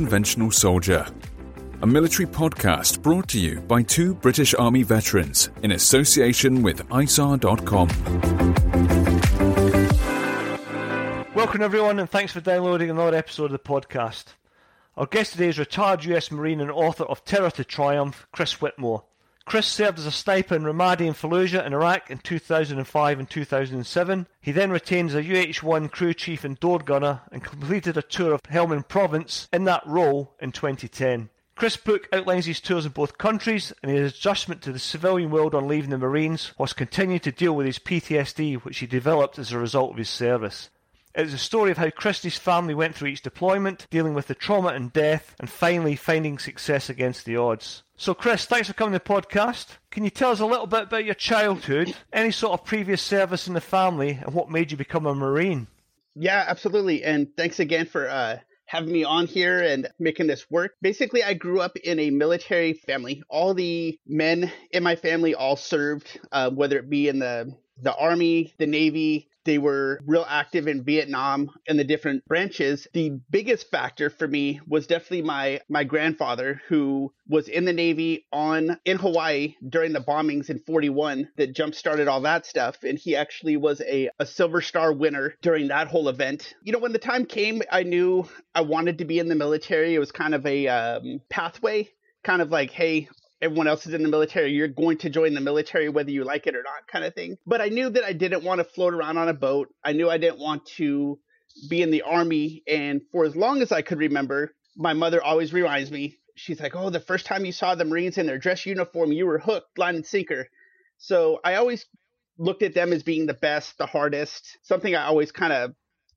Unconventional Soldier, a military podcast brought to you by two British Army veterans in association with ISARR.com. Welcome, everyone, and thanks for downloading another episode of the podcast. Our guest today is retired US Marine and author of Terror to Triumph, Chris Whittemore. Chris served as a sniper in Ramadi and Fallujah in Iraq in 2005 and 2007. He then retained as a UH-1 crew chief and door gunner and completed a tour of Helmand Province in that role in 2010. Chris' book outlines his tours in both countries and his adjustment to the civilian world on leaving the Marines, whilst continuing to deal with his PTSD which he developed as a result of his service. It is a story of how Chris and his family went through each deployment, dealing with the trauma and death, and finally finding success against the odds. So, Chris, thanks for coming to the podcast. Can you tell us a little bit about your childhood, any sort of previous service in the family, and what made you become a Marine? Yeah, absolutely. And thanks again for uh, having me on here and making this work. Basically, I grew up in a military family. All the men in my family all served, uh, whether it be in the the army, the navy, they were real active in Vietnam and the different branches. The biggest factor for me was definitely my my grandfather who was in the Navy on in Hawaii during the bombings in 41 that jump started all that stuff. And he actually was a, a Silver Star winner during that whole event. You know, when the time came, I knew I wanted to be in the military. It was kind of a um, pathway kind of like, hey, everyone else is in the military. You're going to join the military whether you like it or not, kind of thing. But I knew that I didn't want to float around on a boat. I knew I didn't want to be in the army. And for as long as I could remember, my mother always reminds me, she's like, Oh, the first time you saw the Marines in their dress uniform, you were hooked, line and sinker. So I always looked at them as being the best, the hardest, something I always kind of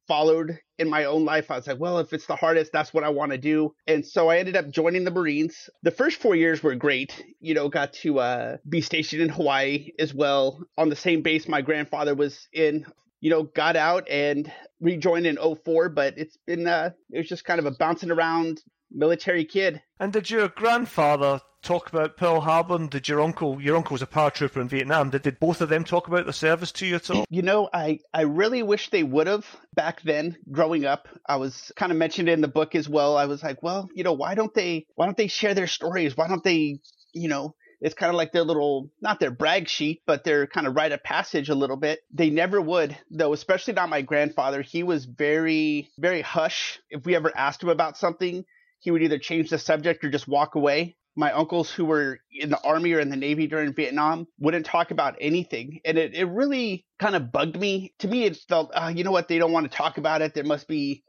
followed in my own life. I was like, well, if it's the hardest, that's what I want to do. And so I ended up joining the Marines. The first four years were great. You know, got to uh, be stationed in Hawaii as well on the same base my grandfather was in. You know, got out and rejoined in 04, but it's been, uh, it was just kind of a bouncing around military kid. And did your grandfather talk about Pearl Harbor? And did your uncle, your uncle was a paratrooper in Vietnam, did, did both of them talk about the service to you at all? You know, I, I really wish they would have back then growing up. I was kind of mentioned in the book as well. I was like, well, you know, why don't they, why don't they share their stories? Why don't they, you know, it's kind of like their little, not their brag sheet, but their kind of rite of passage a little bit. They never would, though, especially not my grandfather. He was very, very hush. If we ever asked him about something, he would either change the subject or just walk away. My uncles who were in the army or in the navy during Vietnam wouldn't talk about anything. And it, it really kind of bugged me. To me, it felt, uh, you know what, they don't want to talk about it. There must be,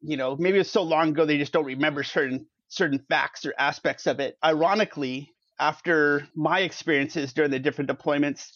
you know, maybe it's so long ago they just don't remember certain certain facts or aspects of it. Ironically, after my experiences during the different deployments,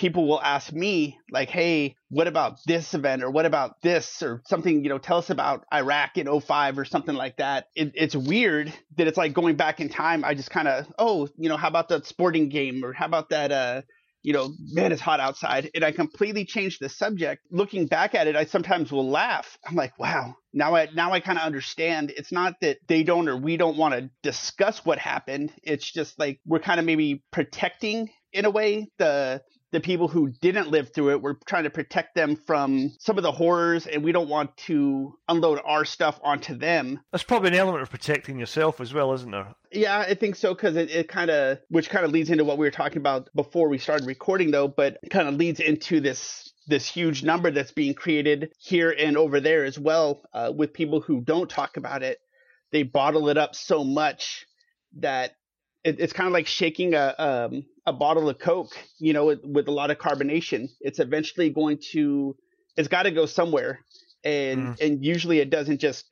people will ask me like, "Hey, what about this event or what about this or something, you know, tell us about Iraq in 05 or something like that." It, it's weird that it's like going back in time. I just kind of, "Oh, you know, how about that sporting game or how about that uh you know, man, it's hot outside. And I completely changed the subject. Looking back at it, I sometimes will laugh. I'm like, wow, now I now I kind of understand. It's not that they don't or we don't want to discuss what happened. It's just like we're kind of maybe protecting in a way the the people who didn't live through it. We're trying to protect them from some of the horrors, and we don't want to unload our stuff onto them. That's probably an element of protecting yourself as well, isn't there? Yeah, I think so because it, it kind of, which kind of leads into what we were talking about before we started recording, though, but kind of leads into this this huge number that's being created here and over there as well uh, with people who don't talk about it. They bottle it up so much that it, it's kind of like shaking a um, a bottle of Coke, you know, with, with, a lot of carbonation. It's eventually going to, it's got to go somewhere, and mm. and usually it doesn't just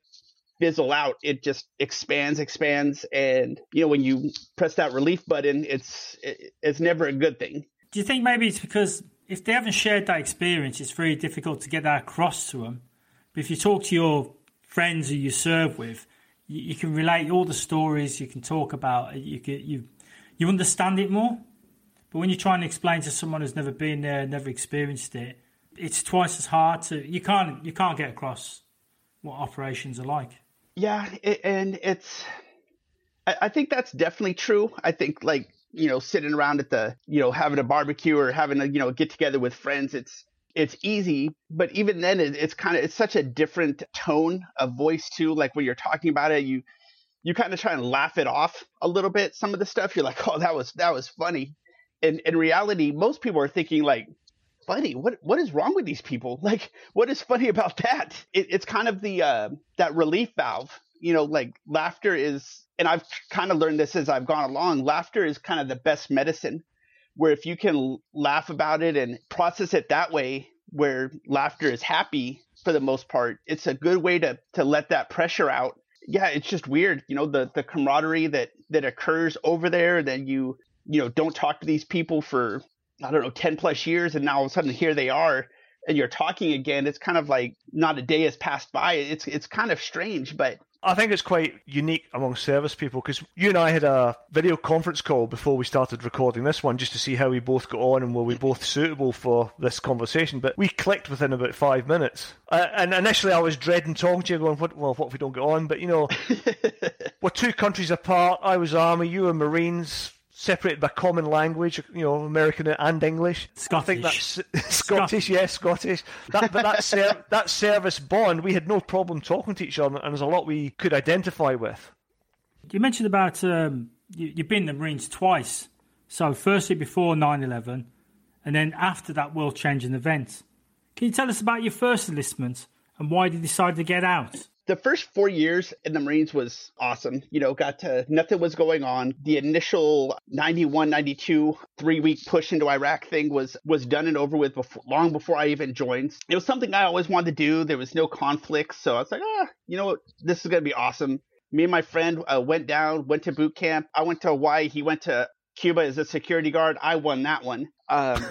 fizzle out. It just expands, expands, and you know when you press that relief button, it's it, it's never a good thing. Do you think maybe it's because if they haven't shared that experience, it's very difficult to get that across to them? But if you talk to your friends who you serve with, you, you can relate all the stories. You can talk about. You you you understand it more. But when you're trying to explain to someone who's never been there, never experienced it, it's twice as hard to. You can't you can't get across what operations are like. Yeah, it, and it's. I, I think that's definitely true. I think like you know sitting around at the you know having a barbecue or having a you know get together with friends. It's it's easy, but even then, it, it's kind of it's such a different tone of voice too. Like when you're talking about it, you you kind of try and laugh it off a little bit. Some of the stuff you're like, oh, that was that was funny. And in reality, most people are thinking like, funny. What what is wrong with these people? Like, what is funny about that? It, it's kind of the uh, that relief valve. You know, like laughter is, and I've kind of learned this as I've gone along. Laughter is kind of the best medicine where if you can laugh about it and process it that way, where laughter is happy for the most part, it's a good way to to let that pressure out. Yeah, it's just weird, you know, the the camaraderie that that occurs over there. Then you you know don't talk to these people for I don't know ten plus years, and now all of a sudden here they are, and you're talking again. It's kind of like not a day has passed by. It's it's kind of strange, but I think it's quite unique among service people because you and I had a video conference call before we started recording this one just to see how we both got on and were we both suitable for this conversation. But we clicked within about five minutes. Uh, and initially I was dreading talking to you, going, what, well, what if we don't get on? But you know, we're two countries apart. I was Army, you were Marines separated by common language, you know, American and English. Scottish. I think that's Scottish, yes, Scottish. That, but that, ser- that service bond, we had no problem talking to each other, and there's a lot we could identify with. You mentioned about um, you, you've been in the Marines twice. So, firstly, before 9 11, and then after that world changing event. Can you tell us about your first enlistment and why you decided to get out? The first four years in the Marines was awesome. You know, got to nothing was going on. The initial 91, 92, three week push into Iraq thing was was done and over with before, long before I even joined. It was something I always wanted to do. There was no conflict, so I was like, ah, you know what, this is gonna be awesome. Me and my friend uh, went down, went to boot camp. I went to Hawaii. He went to Cuba as a security guard. I won that one. Um,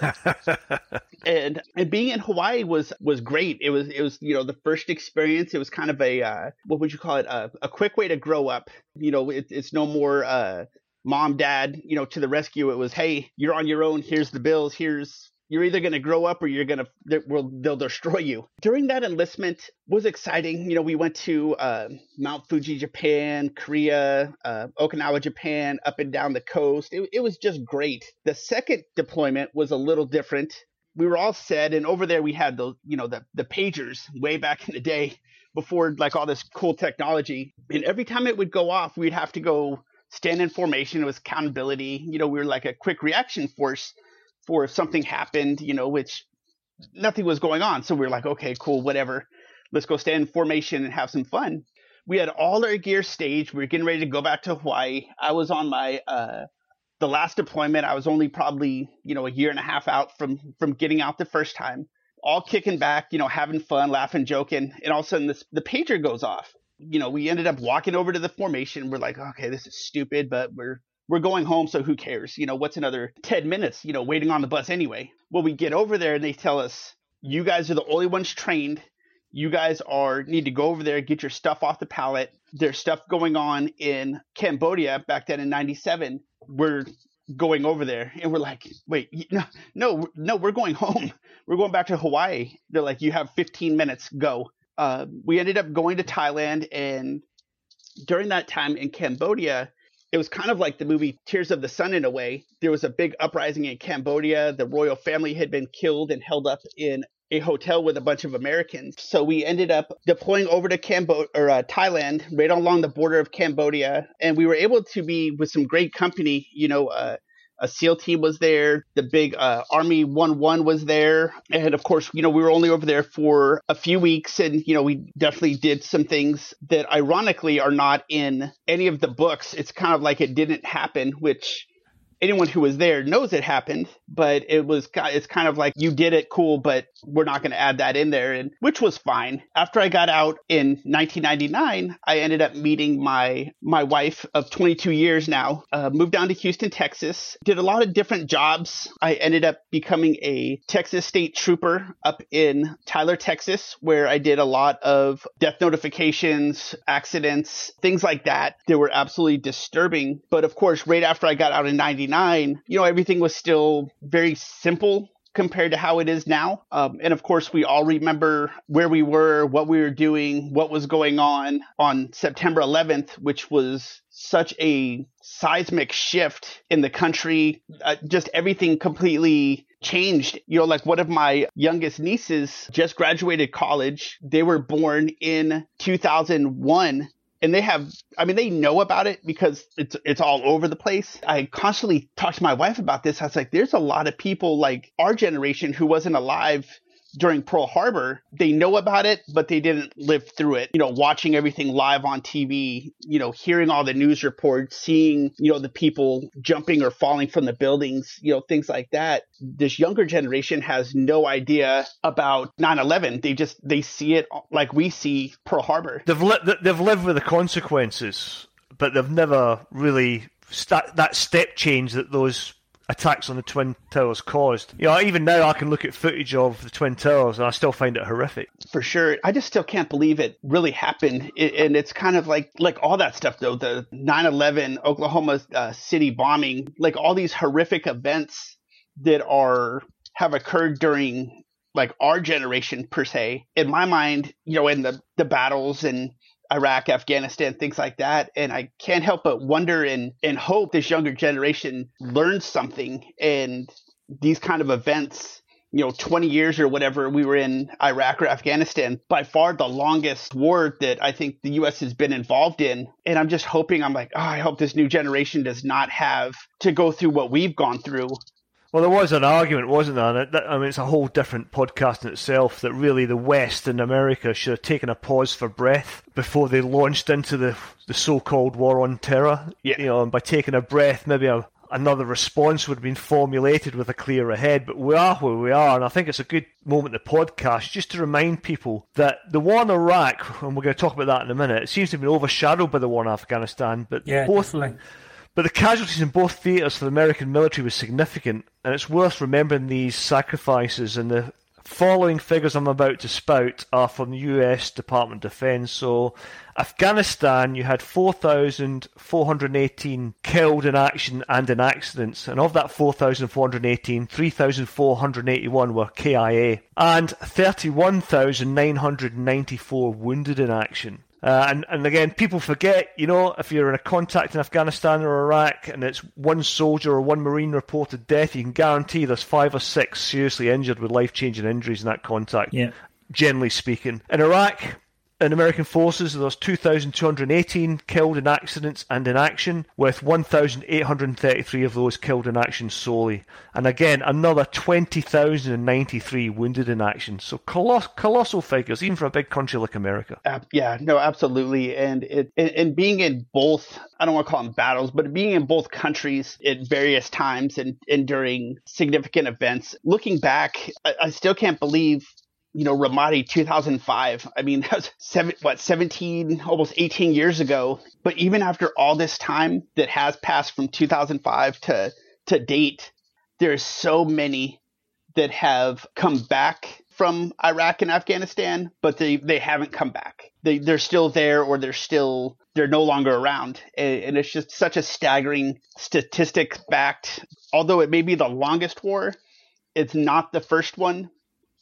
and and being in Hawaii was was great. It was it was you know the first experience. It was kind of a uh, what would you call it a, a quick way to grow up. You know, it, it's no more uh, mom dad you know to the rescue. It was hey you're on your own. Here's the bills. Here's you're either going to grow up or you're going to they'll destroy you. During that enlistment was exciting. You know we went to uh, mount fuji japan korea uh, okinawa japan up and down the coast. It, it was just great. The second deployment was a little different. We were all set and over there we had the you know the, the pagers way back in the day before like all this cool technology. And every time it would go off we'd have to go stand in formation. It was accountability. You know we were like a quick reaction force for if something happened, you know, which nothing was going on. So we were like, okay, cool, whatever. Let's go stand in formation and have some fun. We had all our gear staged. We were getting ready to go back to Hawaii. I was on my uh, the last deployment. I was only probably you know a year and a half out from from getting out the first time. All kicking back, you know, having fun, laughing, joking, and all of a sudden this, the pager goes off. You know, we ended up walking over to the formation. We're like, okay, this is stupid, but we're we're going home, so who cares? You know, what's another 10 minutes, you know, waiting on the bus anyway? Well, we get over there and they tell us, you guys are the only ones trained. You guys are need to go over there, get your stuff off the pallet. There's stuff going on in Cambodia back then in 97. We're going over there and we're like wait no no no we're going home we're going back to hawaii they're like you have 15 minutes go uh, we ended up going to thailand and during that time in cambodia it was kind of like the movie Tears of the Sun in a way. There was a big uprising in Cambodia. The royal family had been killed and held up in a hotel with a bunch of Americans. So we ended up deploying over to Cambo- or uh, Thailand, right along the border of Cambodia, and we were able to be with some great company. You know, uh, a SEAL team was there. The big uh, Army One One was there, and of course, you know, we were only over there for a few weeks, and you know, we definitely did some things that, ironically, are not in any of the books. It's kind of like it didn't happen, which anyone who was there knows it happened, but it was it's kind of like you did it cool, but we're not going to add that in there, and which was fine. After I got out in 1999, I ended up meeting my my wife of 22 years now. Uh, moved down to Houston, Texas. Did a lot of different jobs. I ended up becoming a Texas State Trooper up in Tyler, Texas, where I did a lot of death notifications, accidents, things like that. They were absolutely disturbing. But of course, right after I got out in 99 you know, everything was still very simple compared to how it is now. Um, and of course, we all remember where we were, what we were doing, what was going on on September 11th, which was such a seismic shift in the country. Uh, just everything completely changed. You know, like one of my youngest nieces just graduated college. They were born in 2001 and they have i mean they know about it because it's it's all over the place. I constantly talk to my wife about this. I was like there's a lot of people like our generation who wasn't alive during Pearl Harbor, they know about it, but they didn't live through it. You know, watching everything live on TV, you know, hearing all the news reports, seeing, you know, the people jumping or falling from the buildings, you know, things like that. This younger generation has no idea about 9/11. They just they see it like we see Pearl Harbor. They've li- they've lived with the consequences, but they've never really st- that step change that those attacks on the Twin Towers caused. You know, even now I can look at footage of the Twin Towers and I still find it horrific. For sure. I just still can't believe it really happened. and it's kind of like, like all that stuff though, the 9-11 Oklahoma uh, City bombing, like all these horrific events that are, have occurred during like our generation per se. In my mind, you know, in the, the battles and Iraq, Afghanistan, things like that. And I can't help but wonder and, and hope this younger generation learns something. And these kind of events you know 20 years or whatever we were in Iraq or Afghanistan by far the longest war that I think the US has been involved in. And I'm just hoping I'm like oh I hope this new generation does not have to go through what we've gone through well, there was an argument, wasn't there? I mean, it's a whole different podcast in itself that really the West and America should have taken a pause for breath before they launched into the the so-called war on terror. Yeah. You know, and by taking a breath, maybe a, another response would have been formulated with a clearer head. But we are where we are, and I think it's a good moment to podcast just to remind people that the war in Iraq, and we're going to talk about that in a minute, it seems to have been overshadowed by the war in Afghanistan. But yeah, both. Definitely but the casualties in both theatres for the American military was significant, and it's worth remembering these sacrifices. And the following figures I'm about to spout are from the US Department of Defense. So, Afghanistan, you had 4,418 killed in action and in accidents, and of that 4,418, 3,481 were KIA, and 31,994 wounded in action. Uh, and, and again, people forget, you know, if you're in a contact in Afghanistan or Iraq and it's one soldier or one Marine reported death, you can guarantee there's five or six seriously injured with life changing injuries in that contact, yeah. generally speaking. In Iraq, in American forces, there was 2,218 killed in accidents and in action, with 1,833 of those killed in action solely. And again, another 20,093 wounded in action. So coloss- colossal figures, even for a big country like America. Uh, yeah, no, absolutely. And it, and being in both, I don't want to call them battles, but being in both countries at various times and, and during significant events, looking back, I, I still can't believe you know, Ramadi 2005. I mean, that was seven, what, 17, almost 18 years ago. But even after all this time that has passed from 2005 to, to date, there's so many that have come back from Iraq and Afghanistan, but they, they haven't come back. They, they're still there or they're still, they're no longer around. And, it's just such a staggering statistic fact. Although it may be the longest war, it's not the first one.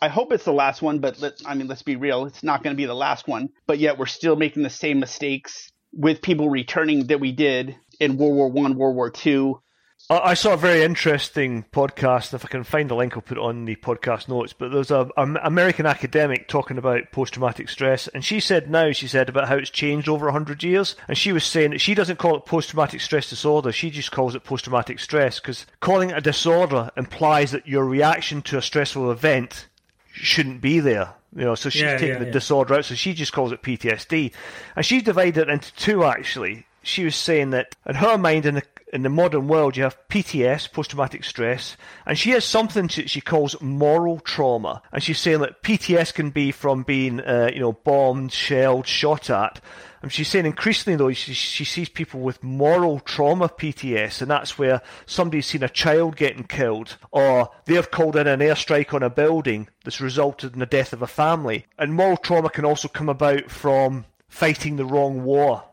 I hope it's the last one, but let, I mean, let's be real. It's not going to be the last one. But yet we're still making the same mistakes with people returning that we did in World War One, World War Two, I saw a very interesting podcast. If I can find the link, I'll put it on the podcast notes. But there's a, American academic talking about post traumatic stress, and she said now she said about how it's changed over hundred years, and she was saying that she doesn't call it post traumatic stress disorder. She just calls it post traumatic stress because calling it a disorder implies that your reaction to a stressful event shouldn't be there. You know, so she's Yeah, taking yeah, the yeah. disorder out. So she just calls it PTSD, and she divided it into two actually. She was saying that in her mind, in the in the modern world, you have PTS, post traumatic stress, and she has something she, she calls moral trauma, and she's saying that PTS can be from being, uh, you know, bombed, shelled, shot at. And she's saying increasingly though, she, she sees people with moral trauma PTS, and that's where somebody's seen a child getting killed, or they've called in an airstrike on a building that's resulted in the death of a family. And moral trauma can also come about from fighting the wrong war.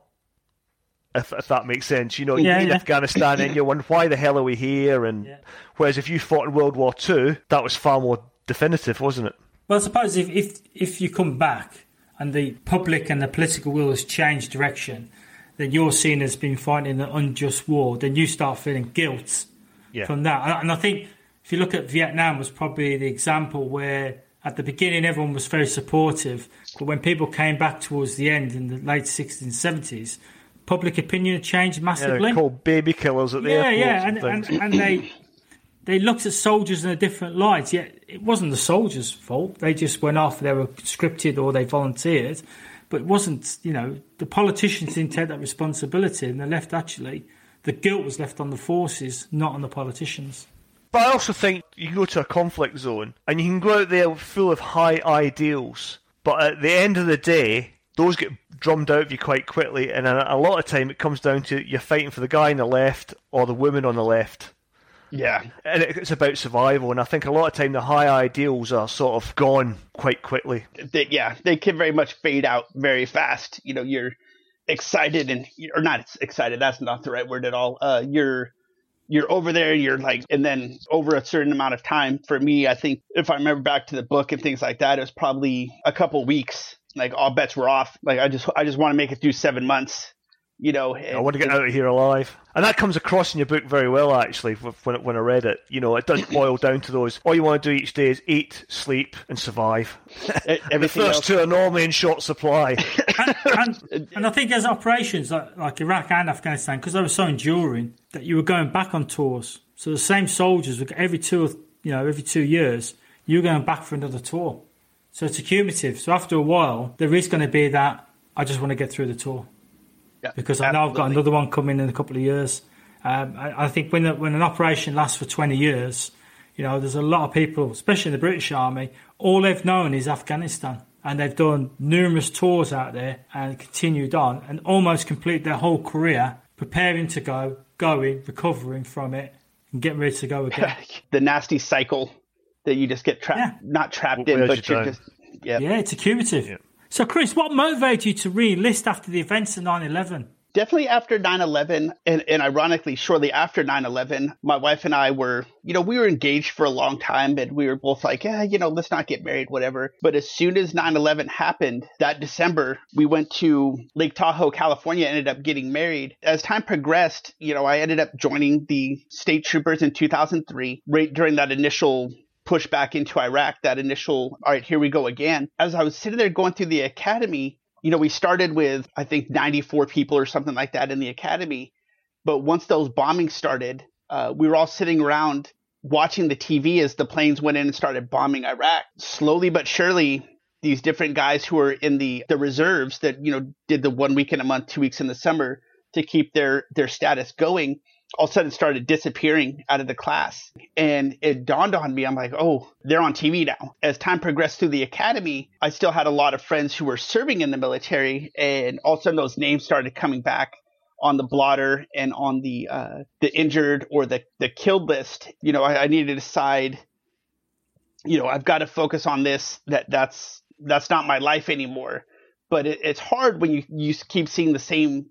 If, if that makes sense, you know, Yeah, you're in yeah. Afghanistan and you're wondering why the hell are we here? And Yeah. whereas if you fought in World War Two, that was far more definitive, wasn't it? Well, I suppose if, if if you come back and the public and the political will has changed direction, then you're seen as being fighting an unjust war. Then you start feeling guilt Yeah. from that. And- And I think if you look at Vietnam, was probably the example where at the beginning everyone was very supportive, but when people came back towards the end in the late 60s and 70s, public opinion had changed Yeah, massively. they're called baby killers at the yeah, yeah, and, and, and, and they they looked at soldiers in a different light. Yet it wasn't the soldiers' fault. They just went off. They were conscripted or they volunteered, but it wasn't. You know, the politicians didn't take that responsibility, and they left actually. The guilt was left on the forces, not on the politicians. But I also think you go to a conflict zone and you can go out there full of high ideals, but at the end of the day, those get drummed out of you quite quickly, and a, lot of time it comes down to you're fighting for the guy on the left or the woman on the left. Yeah. And it's about survival, and I think a lot of time the high ideals are sort of gone quite quickly. They, yeah, they can very much fade out very fast. You know, you're excited and or not excited. That's not the right word at all. Uh, you're you're over there. You're like, and then over a certain amount of time. For me, I think if I remember back to the book and things like that, it was probably a couple weeks. Like all bets were off. Like I just I just want to make it through seven months. You know, I want to get out of here alive. And that comes across in your book very well, actually, when, when I read it. You know, it does boil down to those. All you want to do each day is eat, sleep, and survive. the everything first else- two are normally in short supply. and, and I think as operations like, like Iraq and Afghanistan, because they were so enduring, that you were going back on tours. So the same soldiers, would- every two, you know, every two years, you were going back for another tour. So it's accumulative. So after a while, there is going to be that. I just want to get through the tour Yeah, because I know I've got another one coming in a couple of years. Um, I, I think when the, when an operation lasts for 20 years, you know, there's a lot of people, especially in the British Army, all they've known is Afghanistan. And they've done numerous tours out there and continued on and almost complete their whole career preparing to go, going, recovering from it, and getting ready to go again. the nasty cycle that you just get trapped, Yeah. not trapped Wears in, you but you're down. just yeah. yeah, it's accumulative. So, Chris, what motivated you to re enlist after the events of 9 11? definitely after 9-11 and, and ironically shortly after 9-11 my wife and i were you know we were engaged for a long time and we were both like yeah you know let's not get married whatever but as soon as 9-11 happened that december we went to lake tahoe california ended up getting married as time progressed you know i ended up joining the state troopers in 2003 right during that initial push back into iraq that initial all right here we go again as i was sitting there going through the academy you know, we started with, I think, 94 people or something like that in the academy. But once those bombings started, uh, we were all sitting around watching the TV as the planes went in and started bombing Iraq. Slowly but surely, these different guys who were in the, the reserves that, you know, did the one week in a month, two weeks in the summer to keep their, their status going all of a sudden started disappearing out of the class. And it dawned on me, I'm like, oh, they're on TV now. As time progressed through the academy, I still had a lot of friends who were serving in the military, and all of a sudden those names started coming back on the blotter and on the uh, the injured or the the killed list. You know, I, I needed to decide. You know, I've got to focus on this. That that's that's not my life anymore. But it, it's hard when you you keep seeing the same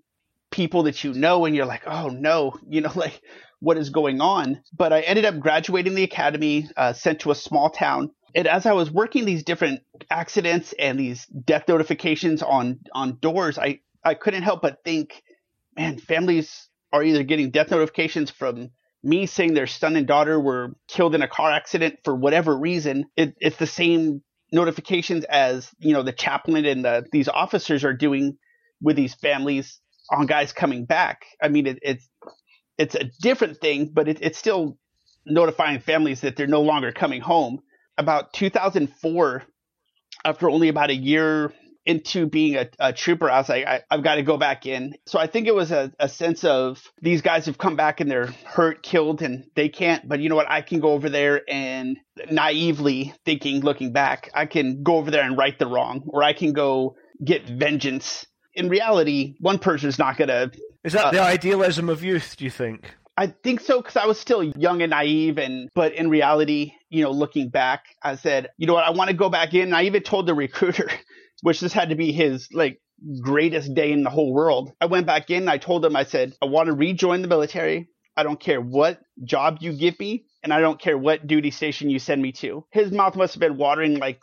people that you know and you're like, oh no, you know, like what is going on? But I ended up graduating the academy, uh, sent to a small town. And as I was working these different accidents and these death notifications on on doors, I I couldn't help but think, man, families are either getting death notifications from me saying their son and daughter were killed in a car accident for whatever reason. It, it's the same notifications as you know the chaplain and the, these officers are doing with these families on guys coming back. I mean, it, it's it's a different thing, but it, it's still notifying families that they're no longer coming home. About 2004, after only about a year into being a, a trooper, I was like, I, have got to go back in. So I think it was a, a sense of these guys have come back and they're hurt, killed, and they can't. But you know what? I can go over there and naively thinking, looking back, I can go over there and right the wrong, or I can go get vengeance in reality, one person is not going to. Is that uh, the idealism of youth? Do you think? I think so because I was still young and naive, and but in reality, you know, looking back, I said, you know what, I want to go back in. I even told the recruiter, which this had to be his like greatest day in the whole world. I went back in. I told him, I said, I want to rejoin the military. I don't care what job you give me, and I don't care what duty station you send me to. His mouth must have been watering like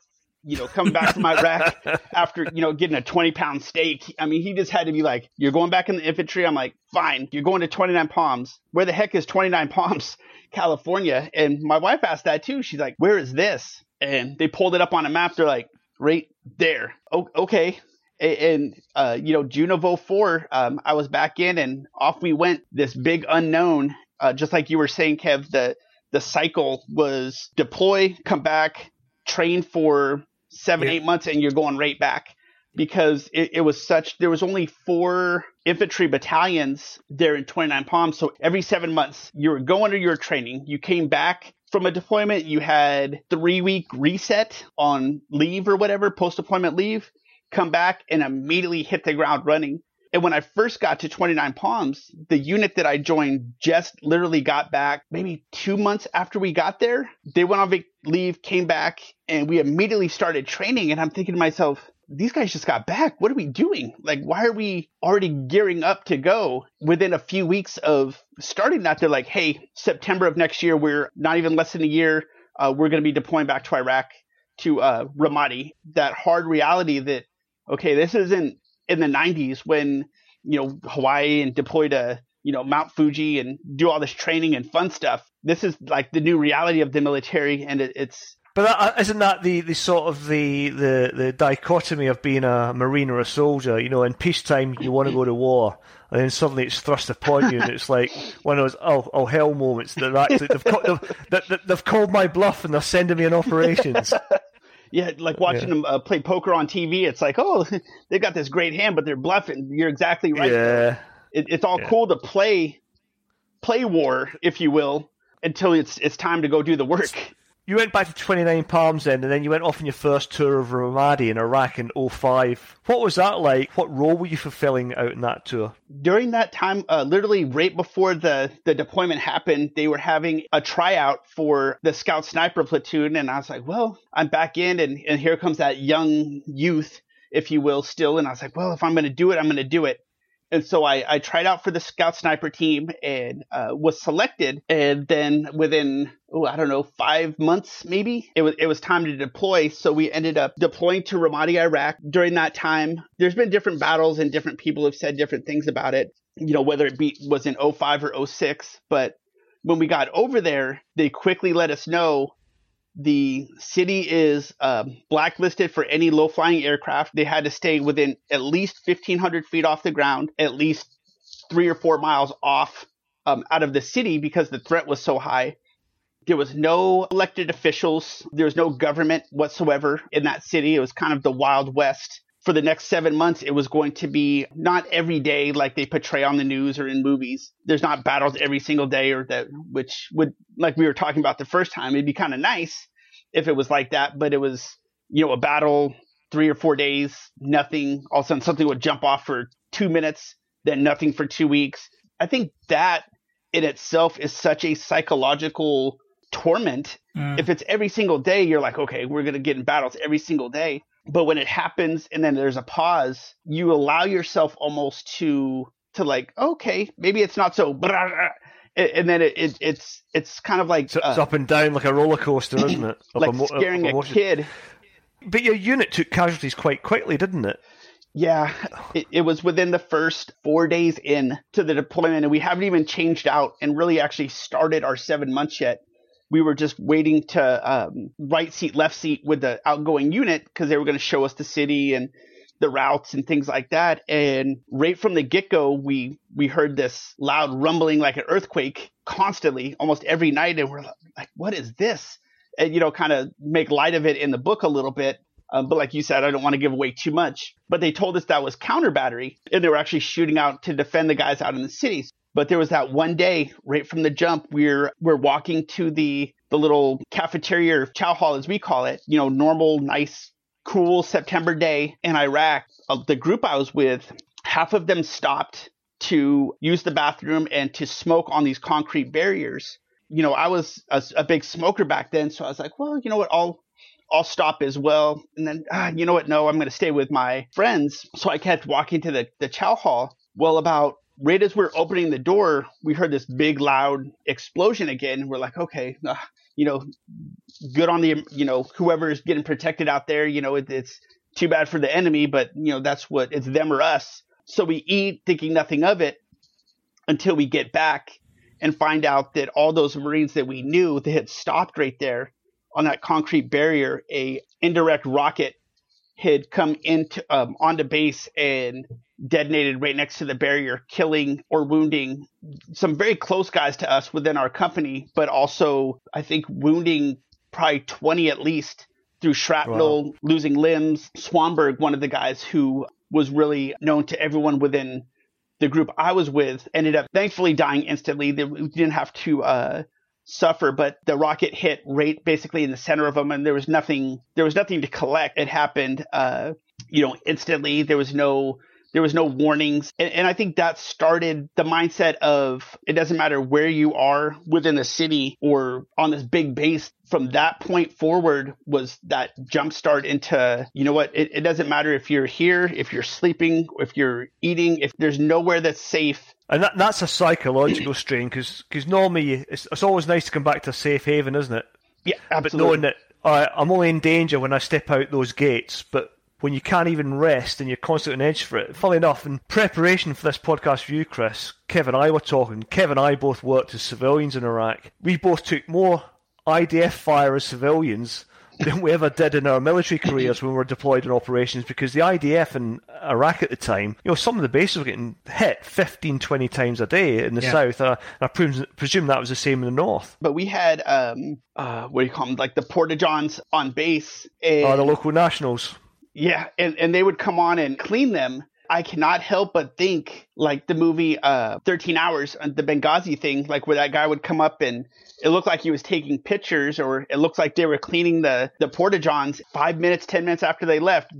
you know, coming back from Iraq after, you know, getting a 20 pound steak. I mean, he just had to be like, you're going back in the infantry. I'm like, fine. You're going to 29 Palms. Where the heck is 29 Palms, California? And my wife asked that too. She's like, where is this? And they pulled it up on a map. They're like, right there. Oh, okay. And, uh, you know, June of 04, um, I was back in and off we went. This big unknown, uh, just like you were saying, Kev, the, the cycle was deploy, come back, train for seven, yeah. eight months and you're going right back because it, it, was such there was only four infantry battalions there in 29 palms. So every seven months you were going to your training. You came back from a deployment. You had three week reset on leave or whatever post deployment leave come back and immediately hit the ground running and when I first got to 29 Palms, the unit that I joined just literally got back maybe two months after we got there. They went on leave, came back, and we immediately started training. And I'm thinking to myself, these guys just got back. What are we doing? Like, why are we already gearing up to go within a few weeks of starting that? They're like, hey, September of next year, we're not even less than a year. Uh, we're going to be deploying back to Iraq to uh, Ramadi. That hard reality that, okay, this isn't in the 90s when you know Hawaii and deploy to you know Mount Fuji and do all this training and fun stuff. This is like the new reality of the military, and it, it's. But that, isn't that the, the sort of the, the, the dichotomy of being a marine or a soldier? You know, in peacetime you want to go to war, and then suddenly it's thrust upon you, and it's like one of those oh oh hell moments that actually they've, they've, they've called my bluff and they're sending me on operations. Yeah, like watching yeah. them uh, play poker on TV. It's like, oh, they've got this great hand, but they're bluffing. You're exactly right. Yeah, it, it's all yeah. cool to play, play war, if you will, until it's it's time to go do the work you went back to 29 Palms then, and then you went off on your first tour of Ramadi in Iraq in 05. What was that like? What role were you fulfilling out in that tour? During that time, uh, literally right before the, the deployment happened, they were having a tryout for the Scout Sniper platoon. And I was like, well, I'm back in, and, and here comes that young youth, if you will, still. And I was like, well, if I'm going to do it, I'm going to do it and so I, I tried out for the scout sniper team and uh, was selected. And then within, oh, I don't know, five months maybe, it was it was time to deploy. So we ended up deploying to Ramadi, Iraq. During that time, there's been different battles and different people have said different things about it. You know, whether it be was in 05 or 06, but when we got over there, they quickly let us know the city is um, blacklisted for any low flying aircraft. They had to stay within at least 1,500 feet off the ground, at least three or four miles off um, out of the city because the threat was so high. There was no elected officials. There was no government whatsoever in that city. It was kind of the Wild West. For the next seven months, it was going to be not every day like they portray on the news or in movies. There's not battles every single day or that, which would, like we were talking about the first time, it'd be kind of nice if it was like that, but it was, you know, a battle three or four days, nothing. All of a sudden something would jump off for two minutes, then nothing for two weeks. I think that in itself is such a psychological torment. Mm. If it's every single day, you're like, okay, we're going to get in battles every single day. But when it happens and then there's a pause, you allow yourself almost to, to like, okay, maybe it's not so, and then it, it it's, it's kind of like, So it's uh, up and down like a roller coaster, isn't it? Like emo- scaring of a emotion. kid. But your unit took casualties quite quickly, didn't it? Yeah, it, it was within the first four days in to the deployment, and we haven't even changed out and really actually started our seven months yet. We were just waiting to um, right seat, left seat with the outgoing unit because they were going to show us the city and the routes and things like that. And right from the get go, we we heard this loud rumbling like an earthquake constantly, almost every night, and we're like, "What is this?" And you know, kind of make light of it in the book a little bit. Um, but like you said, I don't want to give away too much. But they told us that was counter battery, and they were actually shooting out to defend the guys out in the cities. But there was that one day, right from the jump, we're we're walking to the the little cafeteria or chow hall as we call it. You know, normal, nice, cool September day in Iraq. Uh, the group I was with, half of them stopped to use the bathroom and to smoke on these concrete barriers. You know, I was a, a big smoker back then, so I was like, well, you know what, I'll I'll stop as well. And then, ah, you know what? No, I'm going to stay with my friends. So I kept walking to the, the chow hall. Well, about right as we're opening the door, we heard this big, loud explosion again. We're like, okay, ah, you know, good on the, you know, whoever's getting protected out there. You know, it, it's too bad for the enemy, but, you know, that's what it's them or us. So we eat thinking nothing of it until we get back and find out that all those Marines that we knew, that had stopped right there on that concrete barrier, a indirect rocket had come into um, onto base and detonated right next to the barrier, killing or wounding some very close guys to us within our company, but also I think wounding probably 20 at least through shrapnel, losing limbs. Swanberg, one of the guys who was really known to everyone within the group I was with, ended up thankfully dying instantly. They we didn't have to uh, suffer, but the rocket hit right basically in the center of them, and there was nothing. There was nothing to collect. It happened, uh, you know, instantly. There was no. There was no warnings, and, and I think that started the mindset of it doesn't matter where you are within the city or on this big base. From that point forward, was that jump start into you know what? It, it doesn't matter if you're here, if you're sleeping, if you're eating, if there's nowhere that's safe And that, that's a psychological strain because because normally it's, it's always nice to come back to a safe haven, isn't it? Yeah, absolutely. But knowing that uh, I'm only in danger when I step out those gates, but when you can't even rest and you're constantly on edge for it. Funnily enough, in preparation for this podcast for you, Chris, Kev and I were talking. Kev and I both worked as civilians in Iraq. We both took more IDF fire as civilians than we ever did in our military careers when we were deployed in operations because the IDF in Iraq at the time, you know, some of the bases were getting hit 15, 20 times a day in the Yeah. south. Uh, and I presume, presume that was the same in the north. but we had um uh what do you call them like the porta johns on base and Uh, the local nationals. Yeah and, and they would come on and clean them. I cannot help but think like the movie uh 13 hours uh, the benghazi thing like where that guy would come up and it looked like he was taking pictures or it looks like they were cleaning the the porta johns five minutes ten minutes after they left.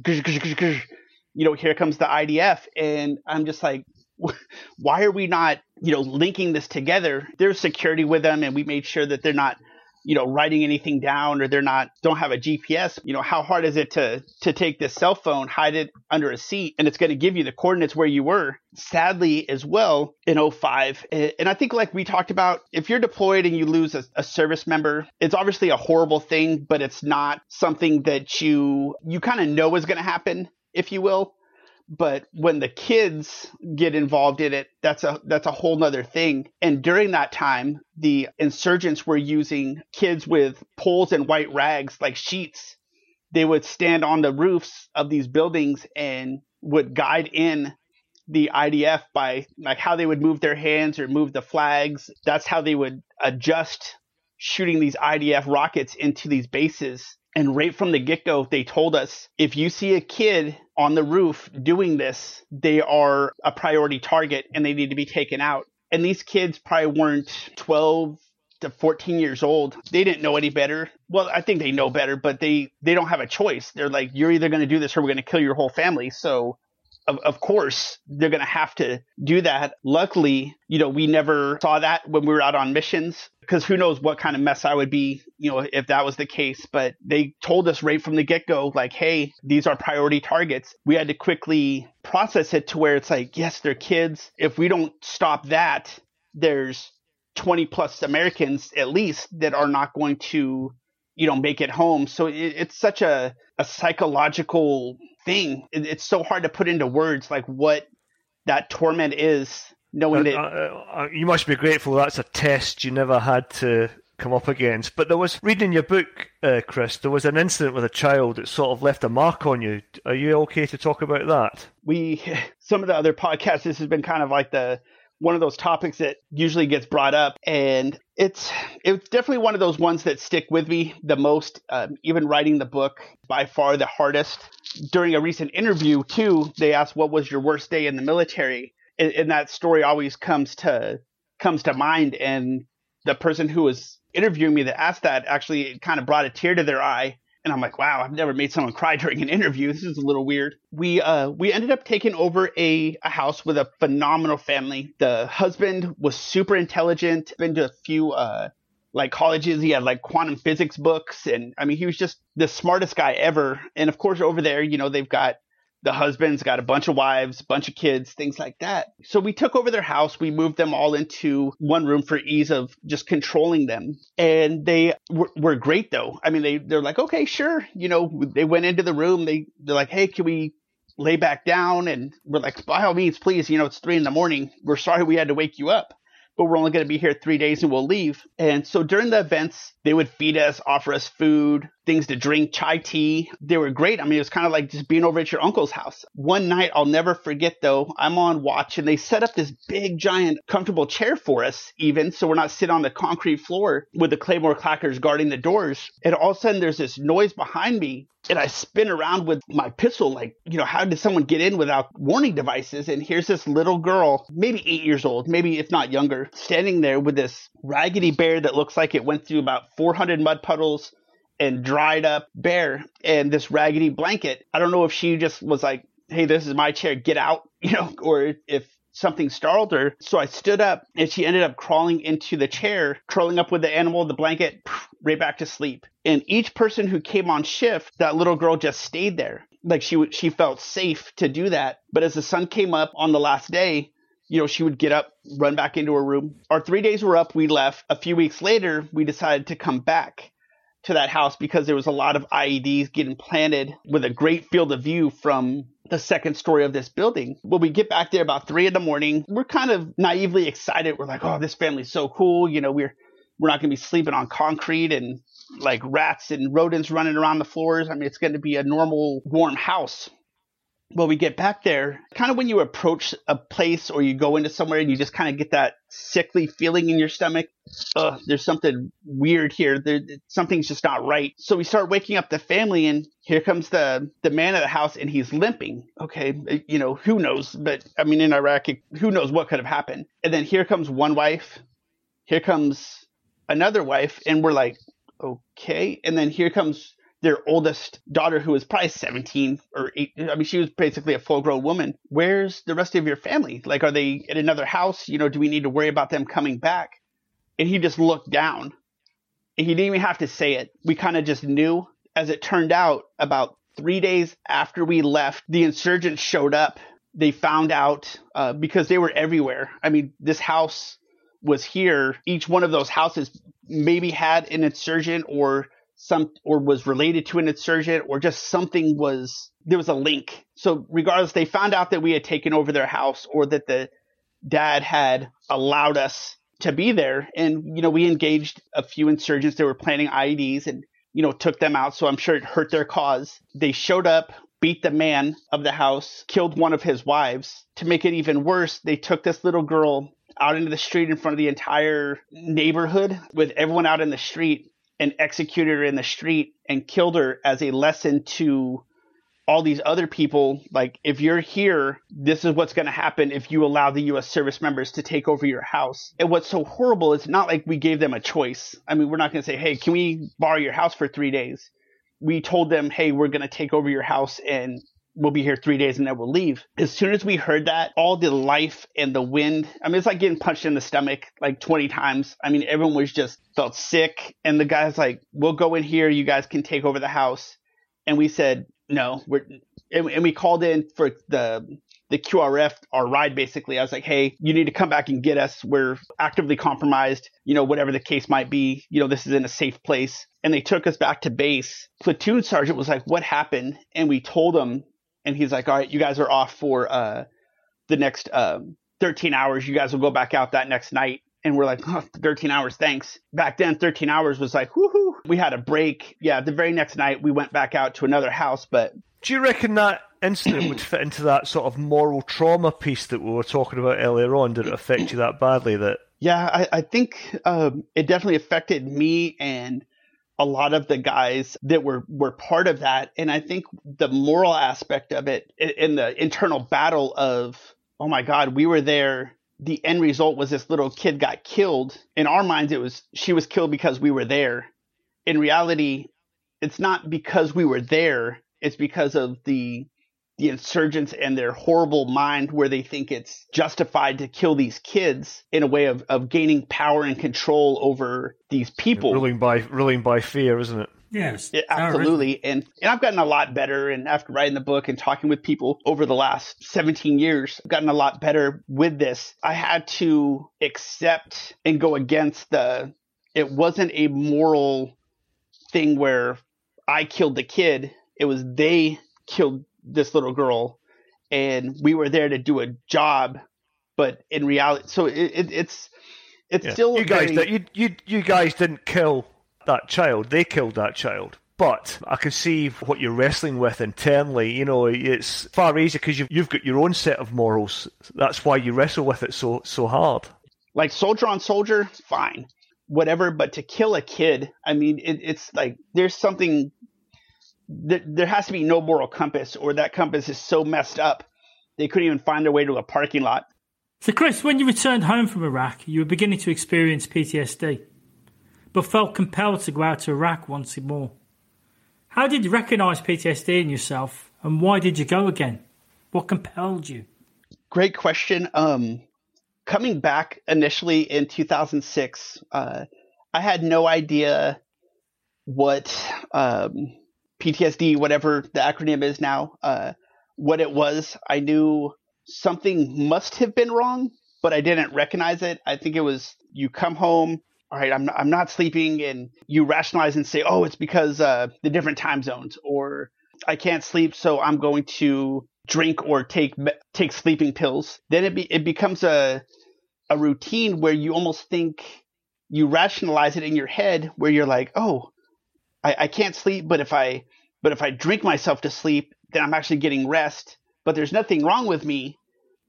You know here comes the idf and i'm just like why are we not you know linking this together? There's security with them and we made sure that they're not you know writing anything down or they're not don't have a gps you know how hard is it to to take this cell phone hide it under a seat and it's going to give you the coordinates where you were? Sadly as well in 05 eh, and i think like we talked about if you're deployed and you lose a, a service member it's obviously a horrible thing but it's not something that you you kind of know is going to happen if you will but when the kids get involved in it that's a that's a whole nother thing. And during that time the insurgents were using kids with poles and white rags like sheets. They would stand on the roofs of these buildings and would guide in the IDF by like how they would move their hands or move the flags. That's how they would adjust shooting these IDF rockets into these bases And right from the get go, they told us if you see a kid on the roof doing this, they are a priority target and they need to be taken out. And these kids probably weren't 12 to 14 years old. They didn't know any better. Well, I think they know better, but they, they don't have a choice. They're like, you're either going to do this or we're going to kill your whole family. So of, of course they're going to have to do that. Luckily, you know, we never saw that when we were out on missions because who knows what kind of mess I would be, you know, if that was the case. But they told us right from the get go, like, hey, these are priority targets. We had to quickly process it to where it's like, yes, they're kids. If we don't stop that, there's 20 plus Americans at least that are not going to, you know, make it home. So it, it's such a, a psychological thing. It, it's so hard to put into words like what that torment is, knowing Uh, that. uh, you must be grateful that's a test you never had to come up against. But there was, reading your book, uh, Chris, there was an incident with a child that sort of left a mark on you. Are you okay to talk about that? we some of the other podcasts this has been kind of like the one of those topics that usually gets brought up and it's it's definitely one of those ones that stick with me the most um, even writing the book by far the hardest. During a recent interview too they asked what was your worst day in the military? And, and that story always comes to comes to mind and the person who was interviewing me that asked that actually kind of brought a tear to their eye and I'm like, wow, I've never made someone cry during an interview. This is a little weird. We uh we ended up taking over a, a house with a phenomenal family. The husband was super intelligent, been to a few uh like colleges. He had like quantum physics books and I mean he was just the smartest guy ever. And of course over there, you know, they've got the husband's got a bunch of wives, bunch of kids, things like that. So we took over their house. We moved them all into one room for ease of just controlling them. And they were, were great though. I mean, they, they're like, okay, sure. You know, they went into the room. They, they're like, Hey, can we lay back down? And we're like, by all means, please, you know, it's three in the morning. We're sorry we had to wake you up but we're only going to be here three days and we'll leave. And so during the events, they would feed us, offer us food, things to drink, chai tea. They were great. I mean, it was kind of like just being over at your uncle's house. One night, I'll never forget though, I'm on watch and they set up this big, giant, comfortable chair for us, even. So we're not sitting on the concrete floor with the Claymore clackers guarding the doors. And all of a sudden, there's this noise behind me and I spin around with my pistol, like, you know, how did someone get in without warning devices? And here's this little girl, maybe eight years old, maybe if not younger, standing there with this raggedy bear that looks like it went through about 400 mud puddles and dried up bear and this raggedy blanket. I don't know if she just was like, hey, this is my chair, get out, you know, or if something startled her. So I stood up and she ended up crawling into the chair, curling up with the animal, the blanket, right back to sleep. And each person who came on shift, that little girl just stayed there. Like she she felt safe to do that. But as the sun came up on the last day, you know, she would get up, run back into her room. Our three days were up. We left. A few weeks later, we decided to come back to that house because there was a lot of IEDs getting planted with a great field of view from the second story of this building. When we get back there about three in the morning, we're kind of naively excited. We're like, oh, this family's so cool. You know, we're we're not going to be sleeping on concrete and like rats and rodents running around the floors. I mean, it's going to be a normal warm house. Well, we get back there, kind of when you approach a place or you go into somewhere and you just kind of get that sickly feeling in your stomach. Ugh, there's something weird here. There, something's just not right. So we start waking up the family, and here comes the the man of the house, and he's limping. Okay, uh, you know who knows, but I mean in Iraq, who knows what could have happened. And then here comes one wife, here comes another wife, and we're like, okay. And then here comes their oldest daughter, who was probably 17 or 8. I mean, she was basically a full grown woman. Where's the rest of your family? Like, are they at another house? You know, do we need to worry about them coming back? And he just looked down. And he didn't even have to say it. We kind of just knew. As it turned out, about three days after we left, the insurgents showed up. They found out uh, because they were everywhere. I mean, this house was here. Each one of those houses maybe had an insurgent or some or was related to an insurgent or just something was there was a link. So regardless, they found out that we had taken over their house or that the dad had allowed us to be there. And, you know, we engaged a few insurgents that were planning IEDs and, you know, took them out. So I'm sure it hurt their cause. They showed up, beat the man of the house, killed one of his wives. To make it even worse, they took this little girl out into the street in front of the entire neighborhood with everyone out in the street and executed her in the street and killed her as a lesson to all these other people. Like if you're here this is what's going to happen if you allow the US service members to take over your house. And what's so horrible is not like we gave them a choice. I mean we're not going to say hey can we borrow your house for 3 days? We told them hey we're going to take over your house and we'll be here three days and then we'll leave. As soon as we heard that, all the life and the wind, I mean, it's like getting punched in the stomach like 20 times. I mean, everyone was just felt sick. And the guy's like, we'll go in here. You guys can take over the house. And we said, no, we're, and, and we called in for the, the QRF, our ride basically. I was like, hey, you need to come back and get us. We're actively compromised, you know, whatever the case might be. You know, this is in a safe place. And they took us back to base. Platoon sergeant was like, what happened? And we told him and he's like, all right, you guys are off for uh, the next um, 13 hours. You guys will go back out that next night. And we're like, oh, 13 hours, thanks. Back then, 13 hours was like, woohoo. We had a break. Yeah, the very next night, we went back out to another house. But do you reckon that incident would fit into that sort of moral trauma piece that we were talking about earlier on? Did it affect you that badly that yeah, I, I think um, it definitely affected me and a lot of the guys that were were part of that. And i think the moral aspect of it in the internal battle of oh my god we were there. The end result was this little kid got killed. In our minds it was she was killed because we were there. In reality it's not because we were there. It's because of the the insurgents and their horrible mind where they think it's justified to kill these kids in a way of, of gaining power and control over these people. Ruling by ruling by fear, isn't it? Yes. Yeah, absolutely. And and I've gotten a lot better and after writing the book and talking with people over the last 17 years, I've gotten a lot better with this. I had to accept and go against the it wasn't a moral thing where I killed the kid. It was they killed this little girl, and we were there to do a job, but in reality, so it, it, it's it's yeah. still you guys very... you you you guys didn't kill that child; they killed that child. But I can see what you're wrestling with internally. You know, it's far easier because you've, you've got your own set of morals. That's why you wrestle with it so so hard. Like soldier on soldier, fine, whatever. But to kill a kid, I mean, it, it's like there's something th- there has to be no moral compass, or that compass is so messed up they couldn't even find their way to a parking lot. So, Chris, when you returned home from Iraq, you were beginning to experience PTSD, but felt compelled to go out to Iraq once more. How did you recognise PTSD in yourself, and why did you go again? What compelled you? Great question. Um, coming back initially in 2006, uh, I had no idea what um, PTSD, whatever the acronym is now, uh, what it was. I knew something must have been wrong, but I didn't recognize it. I think it was you come home, all right, I'm I'm not sleeping, and you rationalize and say, oh, it's because uh, the different time zones, or I can't sleep, so I'm going to drink or take take sleeping pills. Then it be, it becomes a a routine where you almost think you rationalize it in your head, where you're like, oh, I, I can't sleep, but if I but if I drink myself to sleep, then I'm actually getting rest. But there's nothing wrong with me,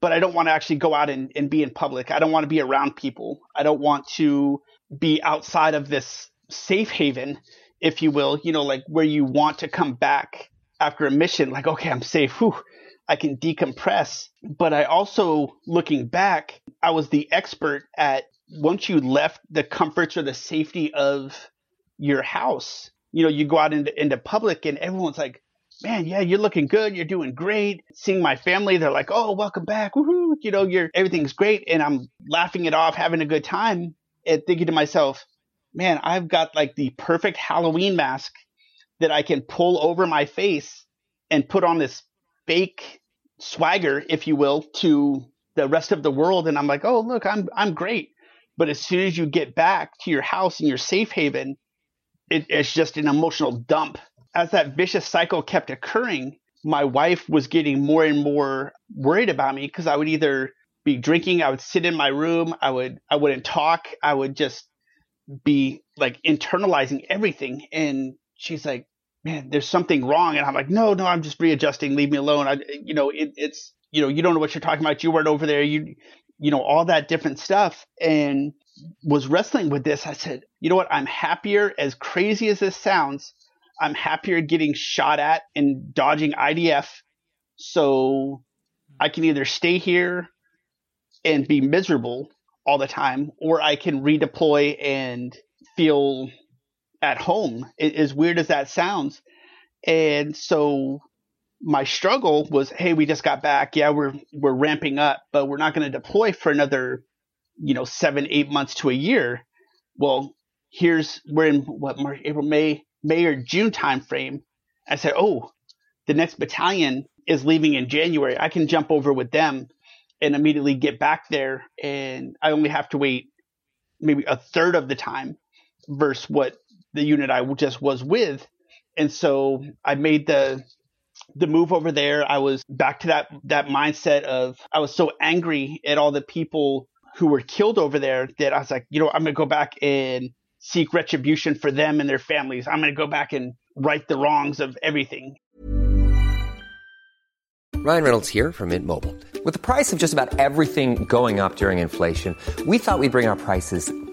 but I don't want to actually go out and, and be in public. I don't want to be around people. I don't want to be outside of this safe haven, if you will, you know, like where you want to come back after a mission, like, okay, I'm safe. Whew, I can decompress. But I also, looking back, I was the expert at once you left the comforts or the safety of your house, you know, you go out into, into public and everyone's like, man, yeah, you're looking good. You're doing great. Seeing my family, they're like, oh, welcome back. Woohoo. You know, you're, everything's great. And I'm laughing it off, having a good time and thinking to myself, man, I've got like the perfect Halloween mask that I can pull over my face and put on this fake swagger, if you will, to the rest of the world. And I'm like, oh, look, I'm, I'm great. But as soon as you get back to your house and your safe haven, it, it's just an emotional dump. As that vicious cycle kept occurring, my wife was getting more and more worried about me because I would either be drinking, I would sit in my room, I would I wouldn't talk, I would just be like internalizing everything. And she's like, "Man, there's something wrong." And I'm like, "No, no, I'm just readjusting. Leave me alone." I, you know, it, it's you know, you don't know what you're talking about. You weren't over there. You you know, all that different stuff. And was wrestling with this, I said, you know what? I'm happier, as crazy as this sounds, I'm happier getting shot at and dodging IDF. So I can either stay here and be miserable all the time, or I can redeploy and feel at home. As weird as that sounds. And so my struggle was, hey, we just got back. Yeah, we're we're ramping up, but we're not going to deploy for another, you know, seven, eight months to a year. Well, here's we're in what March, April, May, May or June time frame. I said, oh, the next battalion is leaving in January. I can jump over with them and immediately get back there, and I only have to wait maybe a third of the time versus what the unit I just was with. And so I made the the move over there. I was back to that that mindset of I was so angry at all the people who were killed over there that I was like, you know, I'm gonna go back and seek retribution for them and their families. I'm gonna go back and right the wrongs of everything. Ryan Reynolds here from Mint Mobile. With the price of just about everything going up during inflation, we thought we'd bring our prices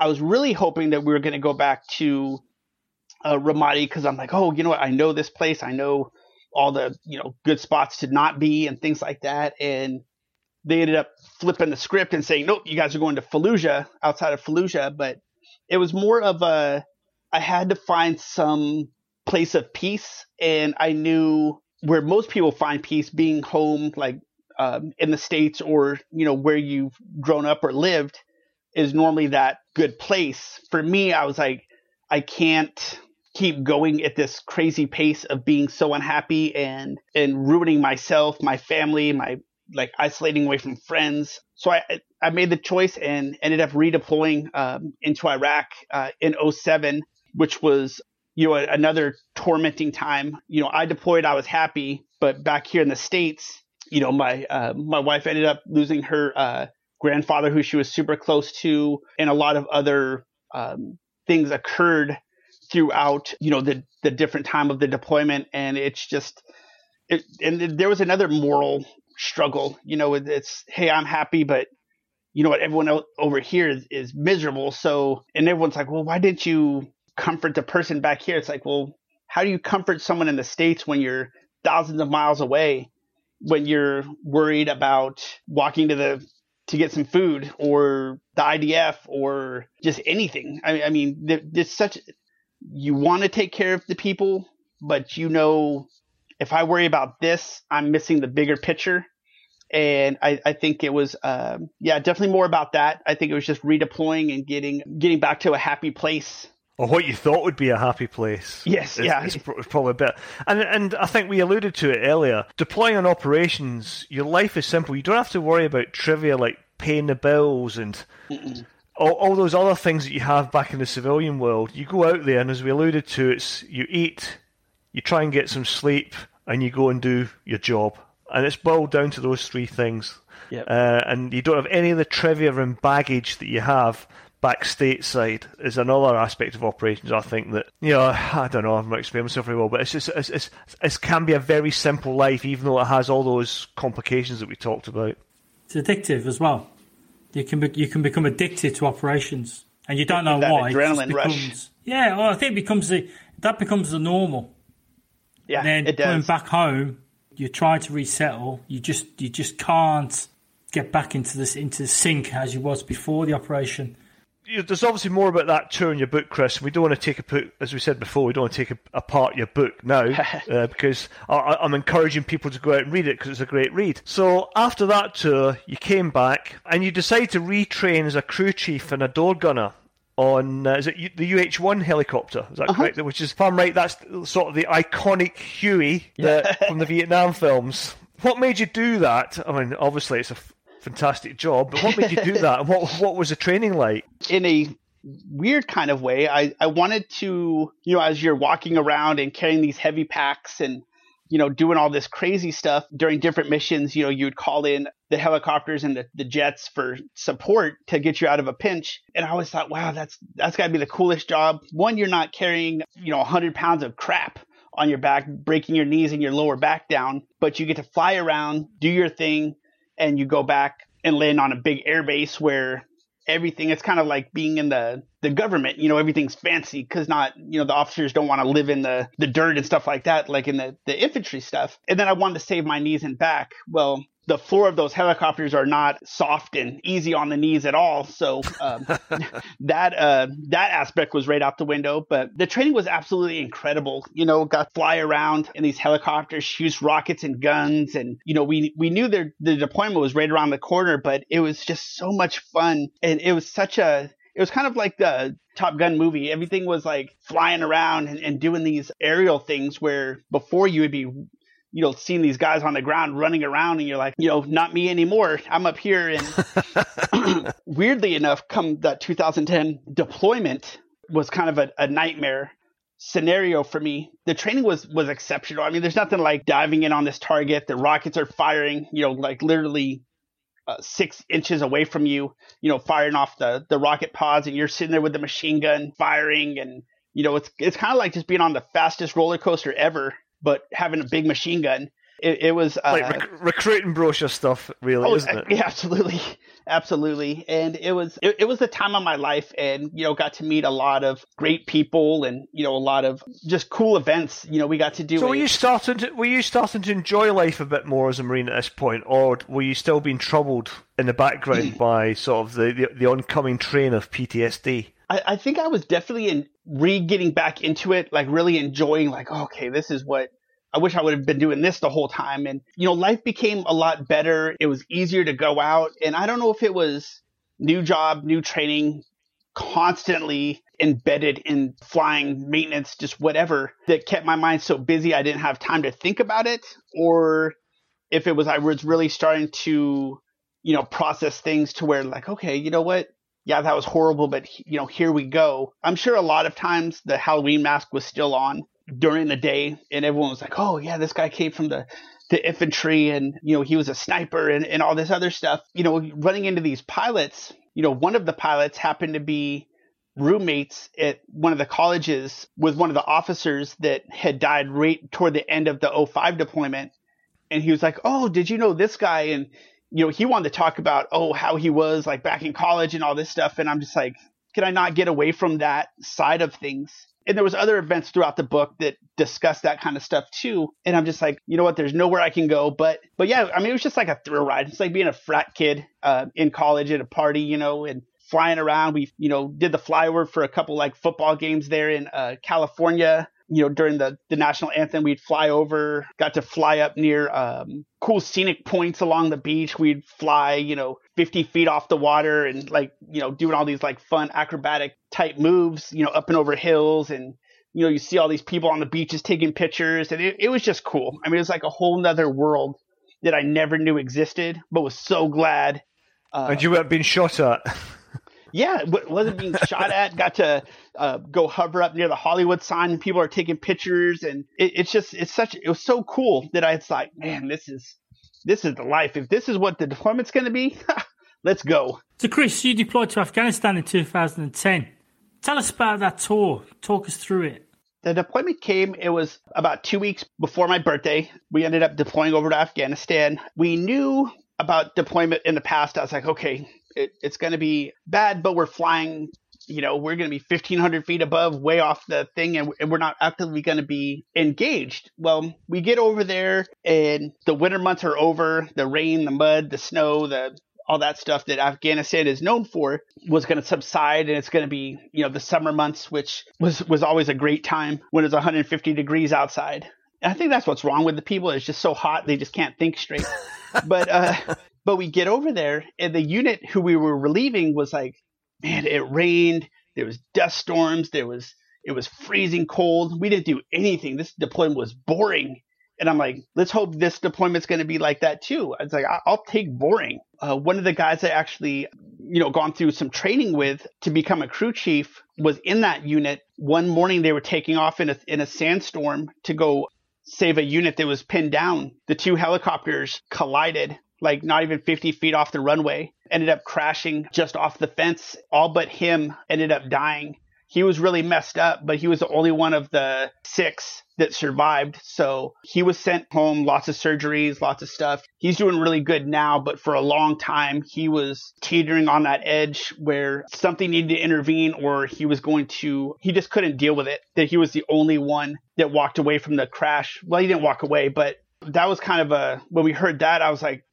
I was really hoping that we were going to go back to uh, Ramadi because I'm like, oh, you know what? I know this place. I know all the you know good spots to not be and things like that. And they ended up flipping the script and saying, nope, you guys are going to Fallujah outside of Fallujah. But it was more of a I had to find some place of peace, and I knew where most people find peace being home, like um, in the states or you know where you've grown up or lived is normally that good place. For me, I was like, I can't keep going at this crazy pace of being so unhappy and and ruining myself, my family, my like isolating away from friends. So I I made the choice and ended up redeploying um, into Iraq uh, in 07, which was you know another tormenting time. You know, I deployed, I was happy, but back here in the states, you know, my uh, my wife ended up losing her uh, grandfather who she was super close to, and a lot of other um, things occurred throughout, you know, the the different time of the deployment, and it's just, it, and there was another moral struggle. You know, it's hey, I'm happy, but you know what, everyone else over here is, is miserable. So, and everyone's like, well, why didn't you comfort the person back here? It's like, well, how do you comfort someone in the states when you're thousands of miles away? When you're worried about walking to the to get some food or the IDF or just anything. I, I mean, there's such you want to take care of the people, but you know, if I worry about this, I'm missing the bigger picture. And I, I think it was, um, yeah, definitely more about that. I think it was just redeploying and getting getting back to a happy place or what you thought would be a happy place. Yes, is, yeah, it's probably a bit. And and I think we alluded to it earlier. Deploying on operations, your life is simple. You don't have to worry about trivia like paying the bills and all, all those other things that you have back in the civilian world. You go out there, and as we alluded to, it's you eat, you try and get some sleep, and you go and do your job. And it's boiled down to those three things. Yep. Uh, and you don't have any of the trivia and baggage that you have back stateside is another aspect of operations. I think that you know I don't know I'm not explaining myself very well, but it's just it's, it's, it can be a very simple life, even though it has all those complications that we talked about. It's addictive as well. You can be, you can become addicted to operations, and you don't know that why. Adrenaline becomes, rush. Yeah, well, I think it becomes the that becomes the normal. Yeah, and then it coming does. back home, you try to resettle. You just you just can't get back into this into the sync as you was before the operation. You, there's obviously more about that tour in your book, Chris. We don't want to take a put, as we said before, we don't want to take a, apart your book now uh, because I, I'm encouraging people to go out and read it because it's a great read. So after that tour, you came back and you decided to retrain as a crew chief and a door gunner on uh, is it the UH-1 helicopter? Is that uh-huh. correct? Which is, if I'm right, that's sort of the iconic Huey that, from the Vietnam films. What made you do that? I mean, obviously it's a fantastic job, but what made you do that? And what what was the training like? In a weird kind of way, I I wanted to, you know, as you're walking around and carrying these heavy packs and you know, doing all this crazy stuff during different missions. You know, you would call in the helicopters and the, the jets for support to get you out of a pinch. And I always thought, wow, that's that's got to be the coolest job. One, you're not carrying, you know, 100 pounds of crap on your back, breaking your knees and your lower back down, but you get to fly around, do your thing, and you go back and land on a big airbase where everything it's kind of like being in the the government you know everything's fancy because not you know the officers don't want to live in the the dirt and stuff like that like in the the infantry stuff. And then i wanted to save my knees and back. Well the floor of those helicopters are not soft and easy on the knees at all. So um, that uh, that aspect was right out the window. But the training was absolutely incredible. You know, got fly around in these helicopters, shoot rockets and guns, and you know we we knew the the deployment was right around the corner, but it was just so much fun, and it was such a it was kind of like the Top Gun movie. Everything was like flying around and, and, doing these aerial things where before you would be you know, seeing these guys on the ground running around and you're like, you know, not me anymore. I'm up here. And weirdly enough, come that 2010 deployment was kind of a, a, nightmare scenario for me. The training was, was exceptional. I mean, there's nothing like diving in on this target. The rockets are firing, you know, like literally uh, six inches away from you, you know, firing off the, the rocket pods and you're sitting there with the machine gun firing and, you know, it's, it's kind of like just being on the fastest roller coaster ever but having a big machine gun. It, it was uh, like rec- recruiting brochure stuff, really, oh, isn't it? Yeah, absolutely, absolutely. And it was it, it was the time of my life, and you know, got to meet a lot of great people, and you know, a lot of just cool events. You know, we got to do. So, a, were you starting to were you starting to enjoy life a bit more as a marine at this point, or were you still being troubled in the background by sort of the, the, the oncoming train of PTSD? I, I think I was definitely in re getting back into it, like really enjoying, like, oh, okay, this is what I wish I would have been doing this the whole time. And, you know, life became a lot better. It was easier to go out. And I don't know if it was new job, new training, constantly embedded in flying maintenance, just whatever that kept my mind so busy I didn't have time to think about it. Or if it was I was really starting to, you know, process things to where like, okay, you know what? Yeah, that was horrible, but you know, here we go. I'm sure a lot of times the Halloween mask was still on during the day, and everyone was like, "Oh yeah, this guy came from the the infantry, and you know, he was a sniper, and and all this other stuff." You know, running into these pilots. You know, one of the pilots happened to be roommates at one of the colleges with one of the officers that had died right toward the end of the 05 deployment. And he was like, Oh, did you know this guy? And you know, he wanted to talk about, oh, how he was like back in college and all this stuff. And I'm just like, can I not get away from that side of things? And there was other events throughout the book that discussed that kind of stuff too. And I'm just like, you know what? There's nowhere I can go. But, but yeah, I mean, it was just like a thrill ride. It's like being a frat kid uh, in college at a party, you know, and flying around. We, you know, did the flyover for a couple like football games there in uh, California you know, during the, the national anthem, we'd fly over, got to fly up near um, cool scenic points along the beach. We'd fly, you know, 50 feet off the water and like, you know, doing all these like fun acrobatic type moves, you know, up and over hills. And, you know, you see all these people on the beaches taking pictures. And it, it was just cool. I mean, it was like a whole nother world that I never knew existed, but was so glad. Uh, and you weren't being shot at. yeah, wasn't being shot at. Got to uh, go hover up near the Hollywood sign, and people are taking pictures, and it, it's just it's such it was so cool that I was like, man, this is this is the life. If this is what the deployment's going to be, let's go. So, Chris, you deployed to Afghanistan in 2010. Tell us about that tour. Talk us through it. The deployment came, it was about two weeks before my birthday. We ended up deploying over to Afghanistan. We knew about deployment in the past. I was like, okay, it, it's going to be bad, but we're flying. You know, we're going to be 1,500 feet above, way off the thing, and, and we're not actively going to be engaged. Well, we get over there, and the winter months are over. The rain, the mud, the snow, the all that stuff that Afghanistan is known for was going to subside and it's going to be, you know, the summer months, which was, was always a great time when it's 150 degrees outside. And I think that's what's wrong with the people. It's just so hot. They just can't think straight. but, uh, but we get over there and the unit who we were relieving was like, man, it rained. There was dust storms. There was, it was freezing cold. We didn't do anything. This deployment was boring. And I'm like, let's hope this deployment's going to be like that too. I was like, I'll take boring. Uh, one of the guys I actually, you know, gone through some training with to become a crew chief was in that unit. One morning they were taking off in a, in a sandstorm to go save a unit that was pinned down. The two helicopters collided like not even 50 feet off the runway, ended up crashing just off the fence. All but him ended up dying he was really messed up, but he was the only one of the six that survived. So he was sent home, lots of surgeries, lots of stuff. He's doing really good now, but for a long time, he was teetering on that edge where something needed to intervene or he was going to, he just couldn't deal with it. That he was the only one that walked away from the crash. Well, he didn't walk away, but that was kind of a, when we heard that, I was like,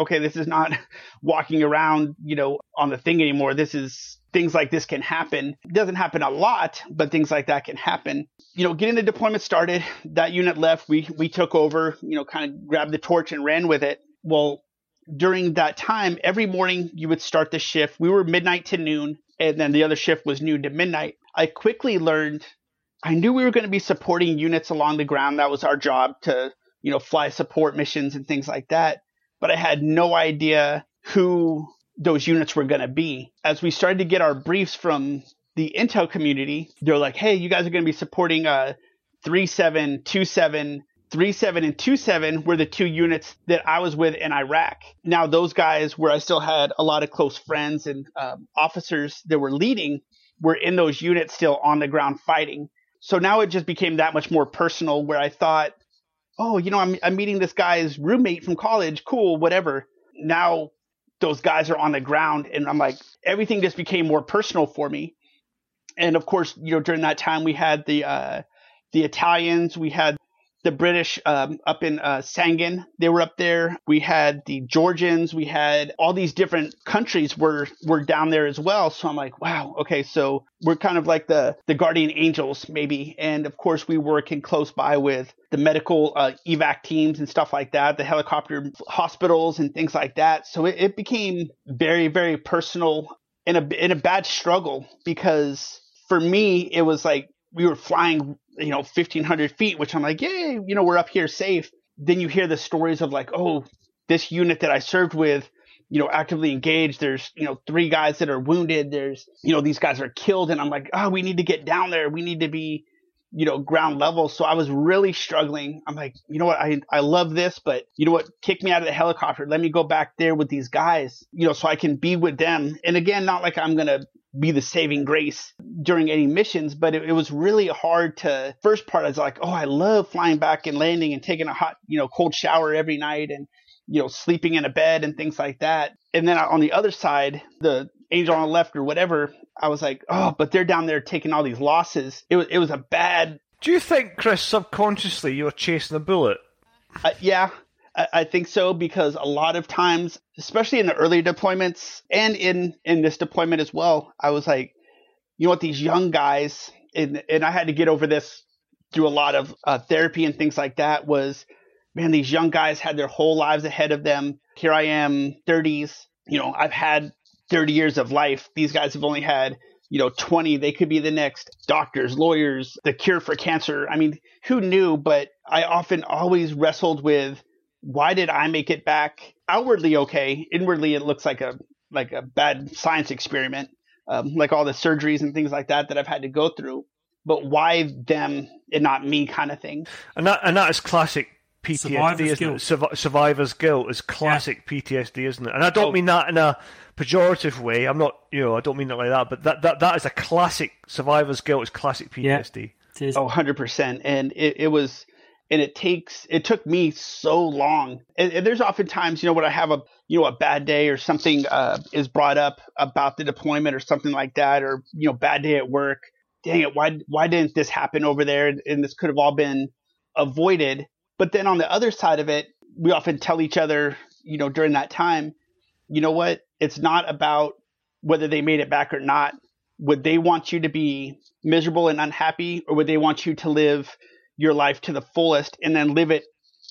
okay, this is not walking around, you know, on the thing anymore. This is things like this can happen. It doesn't happen a lot, but things like that can happen. You know, getting the deployment started, that unit left, we we took over, you know, kind of grabbed the torch and ran with it. Well, during that time, every morning you would start the shift. We were midnight to noon, and then the other shift was noon to midnight. I quickly learned I knew we were going to be supporting units along the ground. That was our job to, you know, fly support missions and things like that but I had no idea who those units were going to be. As we started to get our briefs from the intel community, they're like, hey, you guys are going to be supporting uh, 3727. 37 and 27 were the two units that I was with in Iraq. Now, those guys, where I still had a lot of close friends and um, officers that were leading, were in those units still on the ground fighting. So now it just became that much more personal where I thought, oh, you know, I'm, I'm meeting this guy's roommate from college. Cool, whatever. Now those guys are on the ground and I'm like, everything just became more personal for me. And of course, you know, during that time we had the, uh, the Italians, we had the British um, up in uh, Sangin. They were up there. We had the Georgians. We had all these different countries were were down there as well. So I'm like, wow, okay, so we're kind of like the the guardian angels maybe. And of course, we working close by with the medical uh, evac teams and stuff like that, the helicopter hospitals and things like that. So it, it became very very personal in a in a bad struggle because for me it was like we were flying you know, 1500 feet, which I'm like, yay, you know, we're up here safe. Then you hear the stories of like, oh, this unit that I served with, you know, actively engaged. There's, you know, three guys that are wounded. There's, you know, these guys are killed. And I'm like, oh, we need to get down there. We need to be, you know, ground level. So I was really struggling. I'm like, you know what? I, I love this, but you know what? Kick me out of the helicopter. Let me go back there with these guys, you know, so I can be with them. And again, not like I'm going to be the saving grace during any missions, but it, it, was really hard to first part I was like, oh, I love flying back and landing and taking a hot, you know, cold shower every night and, you know, sleeping in a bed and things like that. And then on the other side, the angel on the left or whatever, I was like, oh, but they're down there taking all these losses. It was, it was a bad. Do you think, Chris, subconsciously you were chasing a bullet? Uh, yeah, I think so because a lot of times, especially in the early deployments and in in this deployment as well, I was like, you know what, these young guys, and and I had to get over this through a lot of uh, therapy and things like that. Was man, these young guys had their whole lives ahead of them. Here I am, 30s. You know, I've had 30 years of life. These guys have only had you know 20 they could be the next doctors lawyers the cure for cancer i mean who knew but i often always wrestled with why did I make it back outwardly okay? Inwardly, it looks like a like a bad science experiment, um, like all the surgeries and things like that that I've had to go through. But why them and not me, kind of thing. And that and that is classic PTSD, Survivor's isn't guilt. it? Surv- survivor's guilt is classic yeah. PTSD, isn't it? And I don't oh. mean that in a pejorative way. I'm not, you know, I don't mean it like that. But that that, that is a classic survivor's guilt is classic PTSD. Yeah, oh, 100 percent. And it, it was and it takes it took me so long and, and, there's oftentimes you know when i have a you know a bad day or something uh, is brought up about the deployment or something like that or you know bad day at work dang it why why didn't this happen over there and this could have all been avoided but then on the other side of it we often tell each other you know during that time you know what? It's not about whether they made it back or not. Would they want you to be miserable and unhappy, or would they want you to live your life to the fullest and then live it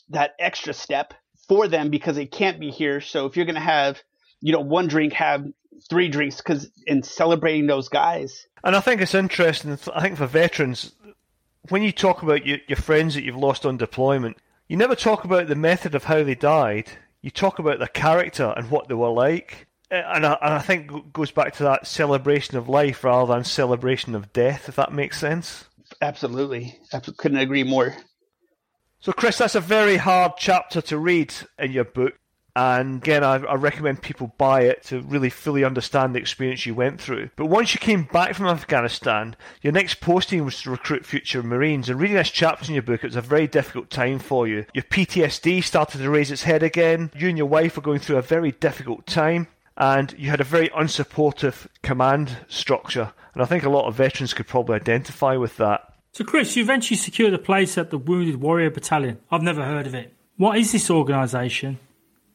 that extra step for them because they can't be here? So if you're going to have, you know, one drink, have three drinks because in celebrating those guys. And I think it's interesting. I think for veterans, when you talk about your, your friends that you've lost on deployment, you never talk about the method of how they died. You talk about their character and what they were like. And I, and I think goes back to that celebration of life rather than celebration of death, if that makes sense. Absolutely. I couldn't agree more. So, Chris, that's a very hard chapter to read in your book. And again, I, I, recommend people buy it to really fully understand the experience you went through. But once you came back from Afghanistan, your next posting was to recruit future Marines. And reading this chapter in your book, it was a very difficult time for you. Your PTSD started to raise its head again. You and your wife were going through a very difficult time. And you had a very unsupportive command structure. And I think a lot of veterans could probably identify with that. So, Chris, you eventually secured a place at the Wounded Warrior Battalion. I've never heard of it. What is this organisation?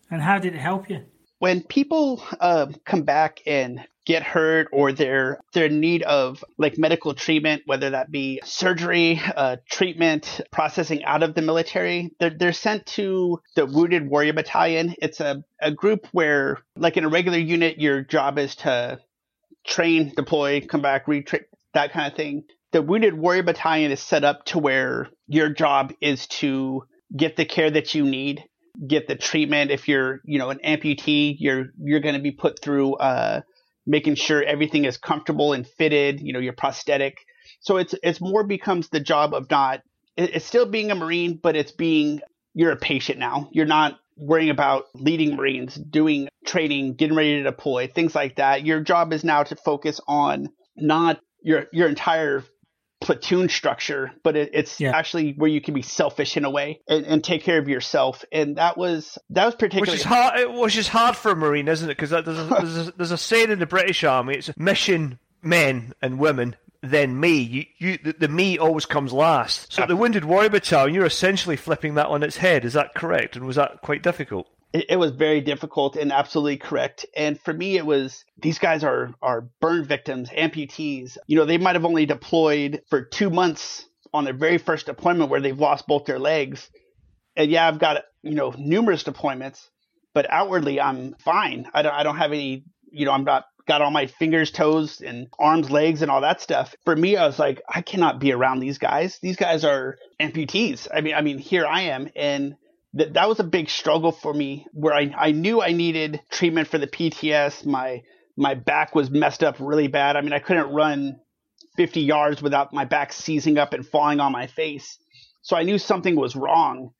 And how did it help you? When people uh, come back and get hurt or they're they're in need of like medical treatment, whether that be surgery, uh, treatment, processing out of the military, they're they're sent to the Wounded Warrior Battalion. It's a, a group where, like in a regular unit, your job is to train, deploy, come back, retrain, that kind of thing. The Wounded Warrior Battalion is set up to where your job is to get the care that you need get the treatment. If you're, you know, an amputee, you're you're going to be put through uh, making sure everything is comfortable and fitted. You know, your prosthetic. So it's it's more becomes the job of not. It's still being a marine, but it's being you're a patient now. You're not worrying about leading Marines, doing training, getting ready to deploy, things like that. Your job is now to focus on not your your entire platoon structure, but it, it's yeah. actually where you can be selfish in a way and, and, take care of yourself. And that was that was particularly which is hard. Which is hard for a marine, isn't it? Because there's a, there's, a, there's a saying in the British Army: it's mission men and women. Then me, you, you the, the me always comes last. So the Wounded Warrior Battalion, you're essentially flipping that on its head. Is that correct? And was that quite difficult? It, it, was very difficult and absolutely correct. And for me, it was these guys are are burn victims, amputees. You know, they might have only deployed for two months on their very first deployment where they've lost both their legs. And yeah, I've got you know numerous deployments, but outwardly I'm fine. I don't I don't have any. You know, I'm not got all my fingers, toes, and arms, legs, and all that stuff. For me, I was like, I cannot be around these guys. These guys are amputees. I mean, I mean, here I am, and that that was a big struggle for me where I, I knew I needed treatment for the PTS. My my back was messed up really bad. I mean, I couldn't run 50 yards without my back seizing up and falling on my face. So I knew something was wrong,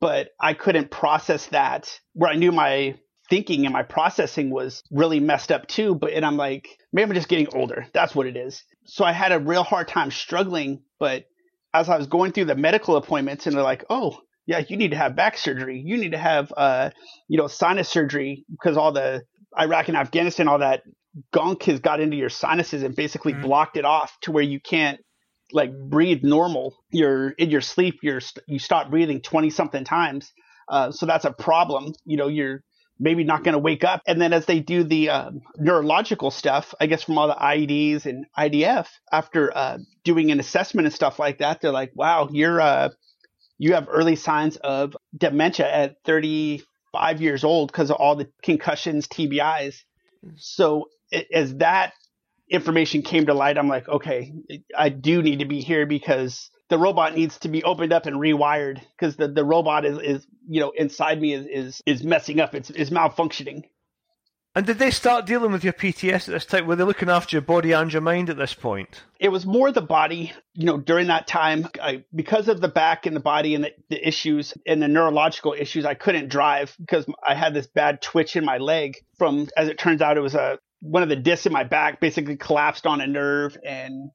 but I couldn't process that where I knew my thinking and my processing was really messed up too. But and I'm like, maybe I'm just getting older. That's what it is. So I had a real hard time struggling, but as I was going through the medical appointments and they're like, oh, yeah, you need to have back surgery. You need to have, uh, you know, sinus surgery because all the Iraq and Afghanistan, all that gunk has got into your sinuses and basically mm-hmm. blocked it off to where you can't like breathe normal. You're in your sleep. You're you stop breathing twenty something times. Uh, so that's a problem. You know, you're maybe not going to wake up. And then as they do the uh, neurological stuff, I guess from all the IEDs and IDF, after uh, doing an assessment and stuff like that, they're like, "Wow, you're uh, you have early signs of dementia at 35 years old because of all the concussions, TBIs. Mm. So as that information came to light, I'm like, okay, I do need to be here because the robot needs to be opened up and rewired because the, the robot is, is, you know, inside me is, is, is messing up. It's, is malfunctioning. And did they start dealing with your PTS at this time? Were they looking after your body and your mind at this point? It was more the body. You know, during that time, I, because of the back and the body and the, the, issues and the neurological issues, I couldn't drive because I had this bad twitch in my leg. From as it turns out, it was a one of the discs in my back basically collapsed on a nerve and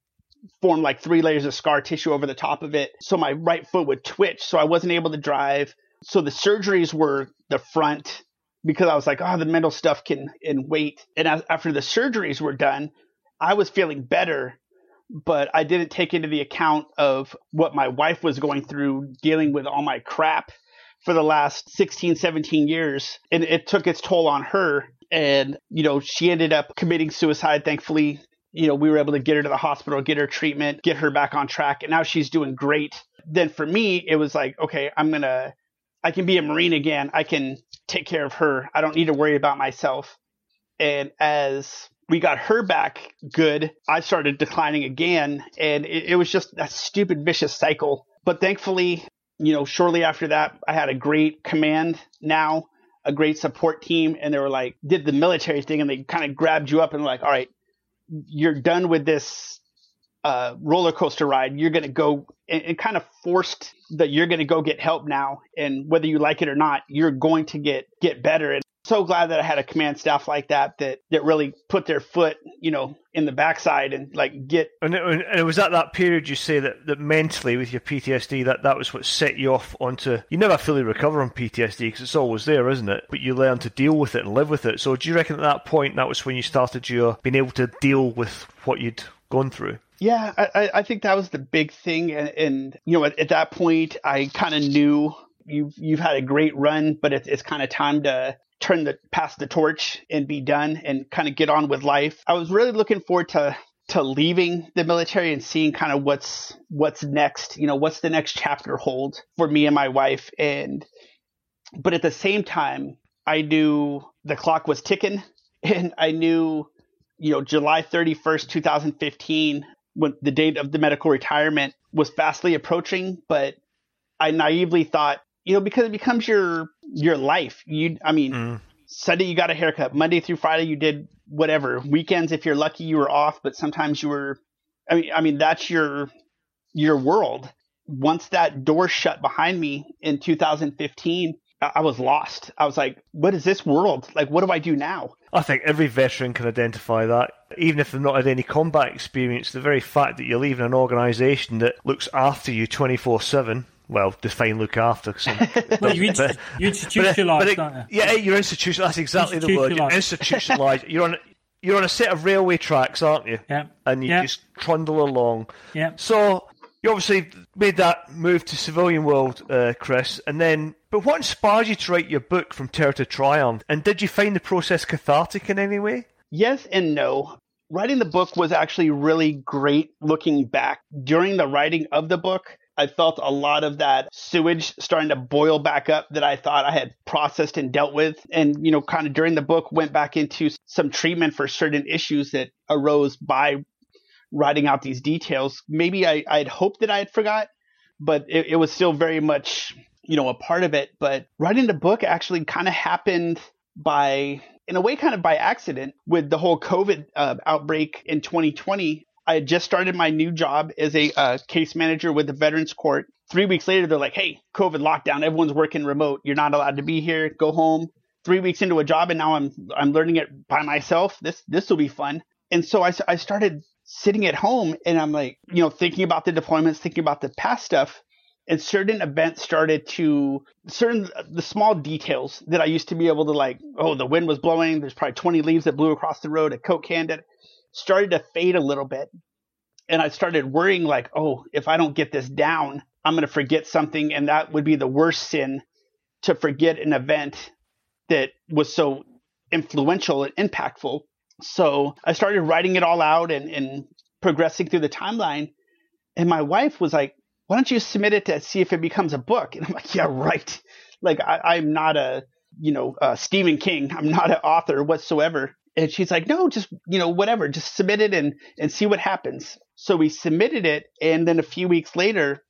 formed like three layers of scar tissue over the top of it. So my right foot would twitch, so I wasn't able to drive. So the surgeries were the front because I was like, oh, the mental stuff can and wait. And after the surgeries were done, I was feeling better, but I didn't take into the account of what my wife was going through dealing with all my crap for the last 16, 17 years. And it took its toll on her. and you know she ended up committing suicide. Thankfully, you know we were able to get her to the hospital, get her treatment, get her back on track, and now she's doing great. Then for me, it was like, okay, I'm gonna, I can be a Marine again. I can take care of her. I don't need to worry about myself. And as we got her back good, I started declining again, and it, it was just a stupid vicious cycle. But thankfully, you know, shortly after that, I had a great command now, a great support team, and they were like, did the military thing, and they kind of grabbed you up and like, all right, you're done with this uh, roller coaster ride. You're going to go and, and kind of forced that you're going to go get help now, and whether you like it or not, you're going to get get better. And so glad that I had a command staff like that that that really put their foot, you know, in the backside and like get. And it, and it was at that period you say that, that mentally with your PTSD that that was what set you off onto. You never fully recover from PTSD because it's always there, isn't it? But you learn to deal with it and live with it. So do you reckon at that point that was when you started your being able to deal with what you'd gone through? Yeah, I, I think that was the big thing, and, and you know, at, at that point, I kind of knew you've you've had a great run, but it's it's kind of time to turn the pass the torch and be done and kind of get on with life. I was really looking forward to to leaving the military and seeing kind of what's what's next, you know, what's the next chapter hold for me and my wife and but at the same time, I knew the clock was ticking and I knew you know July 31st, 2015 when the date of the medical retirement was fastly approaching, but I naively thought, you know, because it becomes your your life. You, I mean, mm. Sunday you got a haircut. Monday through Friday you did whatever. Weekends, if you're lucky, you were off, but sometimes you were. I mean, I mean that's your your world. Once that door shut behind me in 2015, I was lost. I was like, what is this world? Like, what do I do now? I think every veteran can identify that. Even if they've not had any combat experience, the very fact that you're leaving an organisation that looks after you 24 7 well, define look after. well, you, inst- you institutionalise, don't you? Yeah, you're institutional. That's exactly the word. You're institutionalised. you're on. You're on a set of railway tracks, aren't you? Yeah. And you yeah. just trundle along. Yeah. So you obviously made that move to civilian world, uh, Chris, and then. But what inspired you to write your book from terror to triumph? And did you find the process cathartic in any way? Yes and no. Writing the book was actually really great looking back. During the writing of the book, I felt a lot of that sewage starting to boil back up that I thought I had processed and dealt with. And, you know, kind of during the book, went back into some treatment for certain issues that arose by writing out these details. Maybe I, I'd hoped that I had forgot, but it, it was still very much, you know, a part of it. But writing the book actually kind of happened by in a way kind of by accident with the whole covid uh, outbreak in 2020 I had just started my new job as a uh, case manager with the Veterans Court. Three weeks later, they're like, "Hey, COVID lockdown. Everyone's working remote. You're not allowed to be here. Go home." Three weeks into a job, and now I'm I'm learning it by myself. This this will be fun. And so I I started sitting at home, and I'm like, you know, thinking about the deployments, thinking about the past stuff, and certain events started to certain the small details that I used to be able to like. Oh, the wind was blowing. There's probably 20 leaves that blew across the road. A coke can did started to fade a little bit. And I started worrying, like, oh, if I don't get this down, I'm going to forget something. And that would be the worst sin to forget an event that was so influential and impactful. So I started writing it all out and, and progressing through the timeline. And my wife was like, why don't you submit it to see if it becomes a book? And I'm like, yeah, right. Like I, am not a, you know, Stephen King. I'm not an author whatsoever and she's like, no, just, you know, whatever, just submit it and, and see what happens. So we submitted it. And then a few weeks later,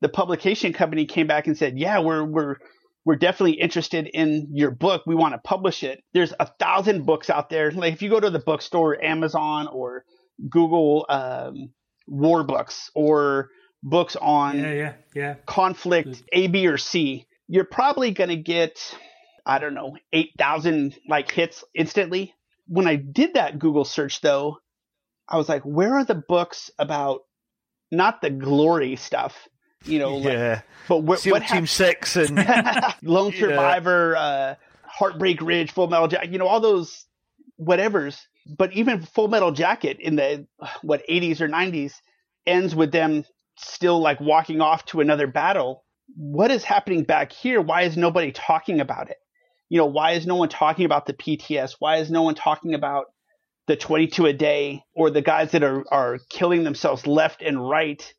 the publication company came back and said, yeah, we're, we're, we're definitely interested in your book. We want to publish it. There's a thousand books out there. Like if you go to the bookstore, Amazon or Google, um, war books or books on yeah, yeah, yeah. conflict A, B, or C, you're probably going to get, I don't know, 8,000 like hits instantly when I did that Google search though, I was like, where are the books about not the glory stuff? You know, yeah. Like, but wh- SEAL what Team ha- Six and Lone Survivor, yeah. uh, Heartbreak Ridge, Full Metal Jacket, you know, all those whatevers. But even Full Metal Jacket in the what 80s or 90s ends with them still like walking off to another battle. What is happening back here? Why is nobody talking about it? You know, why is no one talking about the PTS? Why is no one talking about the 22 a day or the guys that are, are killing themselves left and right?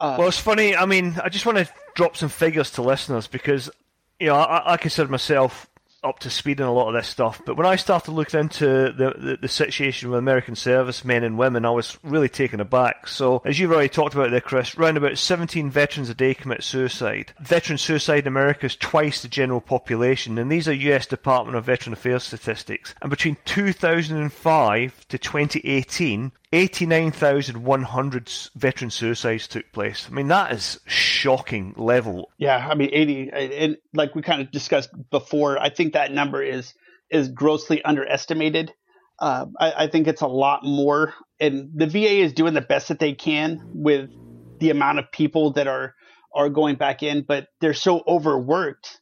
Uh, well, it's funny. I mean, I just want to drop some figures to listeners because, you know, I, I consider myself up to speed in a lot of this stuff. But when I started looking into the, the, the, situation with American servicemen and women, I was really taken aback. So, as you've already talked about there, Chris, around about 17 veterans a day commit suicide. Veteran suicide in America is twice the general population, and these are US Department of Veteran Affairs statistics. And between 2005 to 2018, 89,100 veteran suicides took place. I mean, that is shocking level. Yeah, I mean, 80, and like we kind of discussed before, I think that number is is grossly underestimated. Uh, I, I think it's a lot more, and the VA is doing the best that they can with the amount of people that are are going back in, but they're so overworked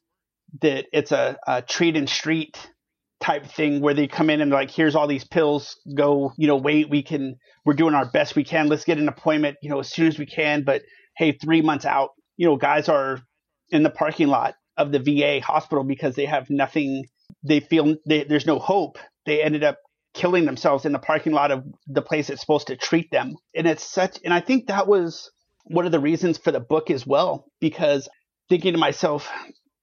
that it's a, a treat and street type thing where they come in and like, here's all these pills, go, you know, wait, we can, we're doing our best we can. Let's get an appointment, you know, as soon as we can. But hey, three months out, you know, guys are in the parking lot of the VA hospital because they have nothing, they feel they, there's no hope. They ended up killing themselves in the parking lot of the place that's supposed to treat them. And it's such, and I think that was one of the reasons for the book as well, because thinking to myself,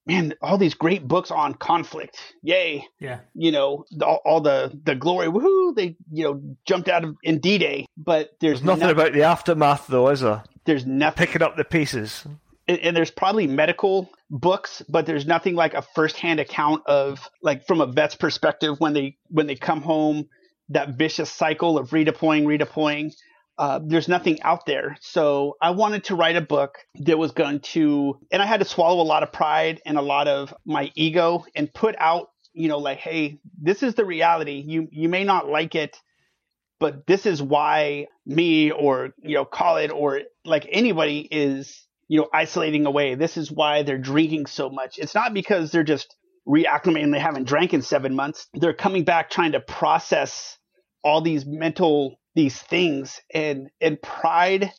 man, all these great books on conflict. Yay. Yeah. You know, all, all the, the glory. Woohoo. They, you know, jumped out of in D Day. But there's, there's nothing about the aftermath, though, is there? There's nothing. Picking up the pieces. And, and there's probably medical books, but there's nothing like a firsthand account of, like, from a vet's perspective when they when they come home, that vicious cycle of redeploying, redeploying uh, there's nothing out there. So I wanted to write a book that was going to, and I had to swallow a lot of pride and a lot of my ego and put out, you know, like, hey, this is the reality. You you may not like it, but this is why me or you know, call it or like anybody is, you know, isolating away. This is why they're drinking so much. It's not because they're just reacclimating. They haven't drank in seven months. They're coming back trying to process all these mental these things and and pride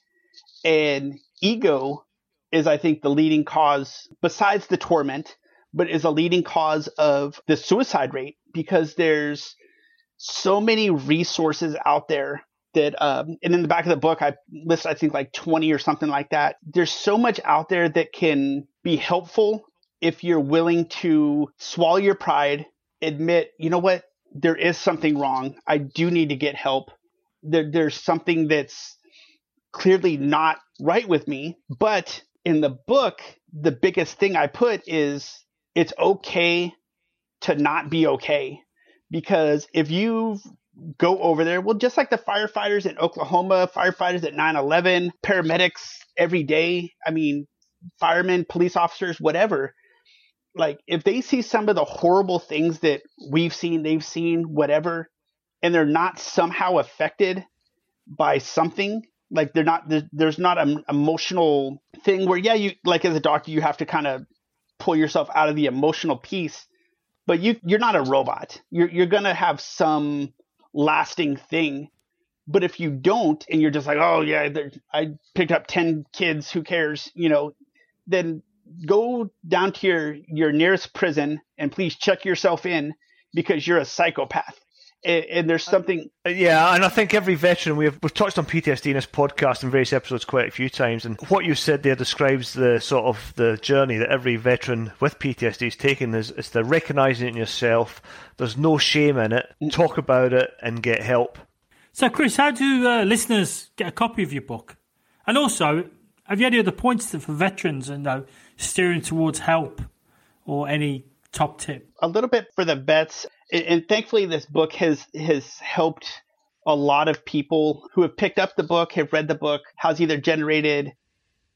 and ego is i think the leading cause besides the torment but is a leading cause of the suicide rate because there's so many resources out there that um, and in the back of the book i list i think like 20 or something like that. There's so much out there that can be helpful if you're willing to swallow your pride admit you know what? There is something wrong. I do need to get help there, there's something that's clearly not right with me. But in the book, the biggest thing I put is it's okay to not be okay. Because if you go over there, well, just like the firefighters in Oklahoma, firefighters at 9 11, paramedics every day, I mean, firemen, police officers, whatever. Like, if they see some of the horrible things that we've seen, they've seen, whatever, and they're not somehow affected by something like they're not there's not an emotional thing where yeah you like as a doctor you have to kind of pull yourself out of the emotional piece but you you're not a robot. You're you're going to have some lasting thing but if you don't and you're just like oh yeah i picked up 10 kids who cares? You know then go down to your your nearest prison and please check yourself in because you're a psychopath and, and there's something. Uh, yeah, and I think every veteran we've we've touched on PTSD in this podcast and various episodes quite a few times, and what you said there describes the sort of the journey that every veteran with PTSD is taking. Is is the recognizing it in yourself. There's no shame in it. Mm. Talk about it and get help. So, Chris, how do uh, listeners get a copy of your book? And also, have you any other points for veterans and uh, steering towards help or any top tip? A little bit for the vets and thankfully this book has has helped a lot of people who have picked up the book, have read the book, has either generated,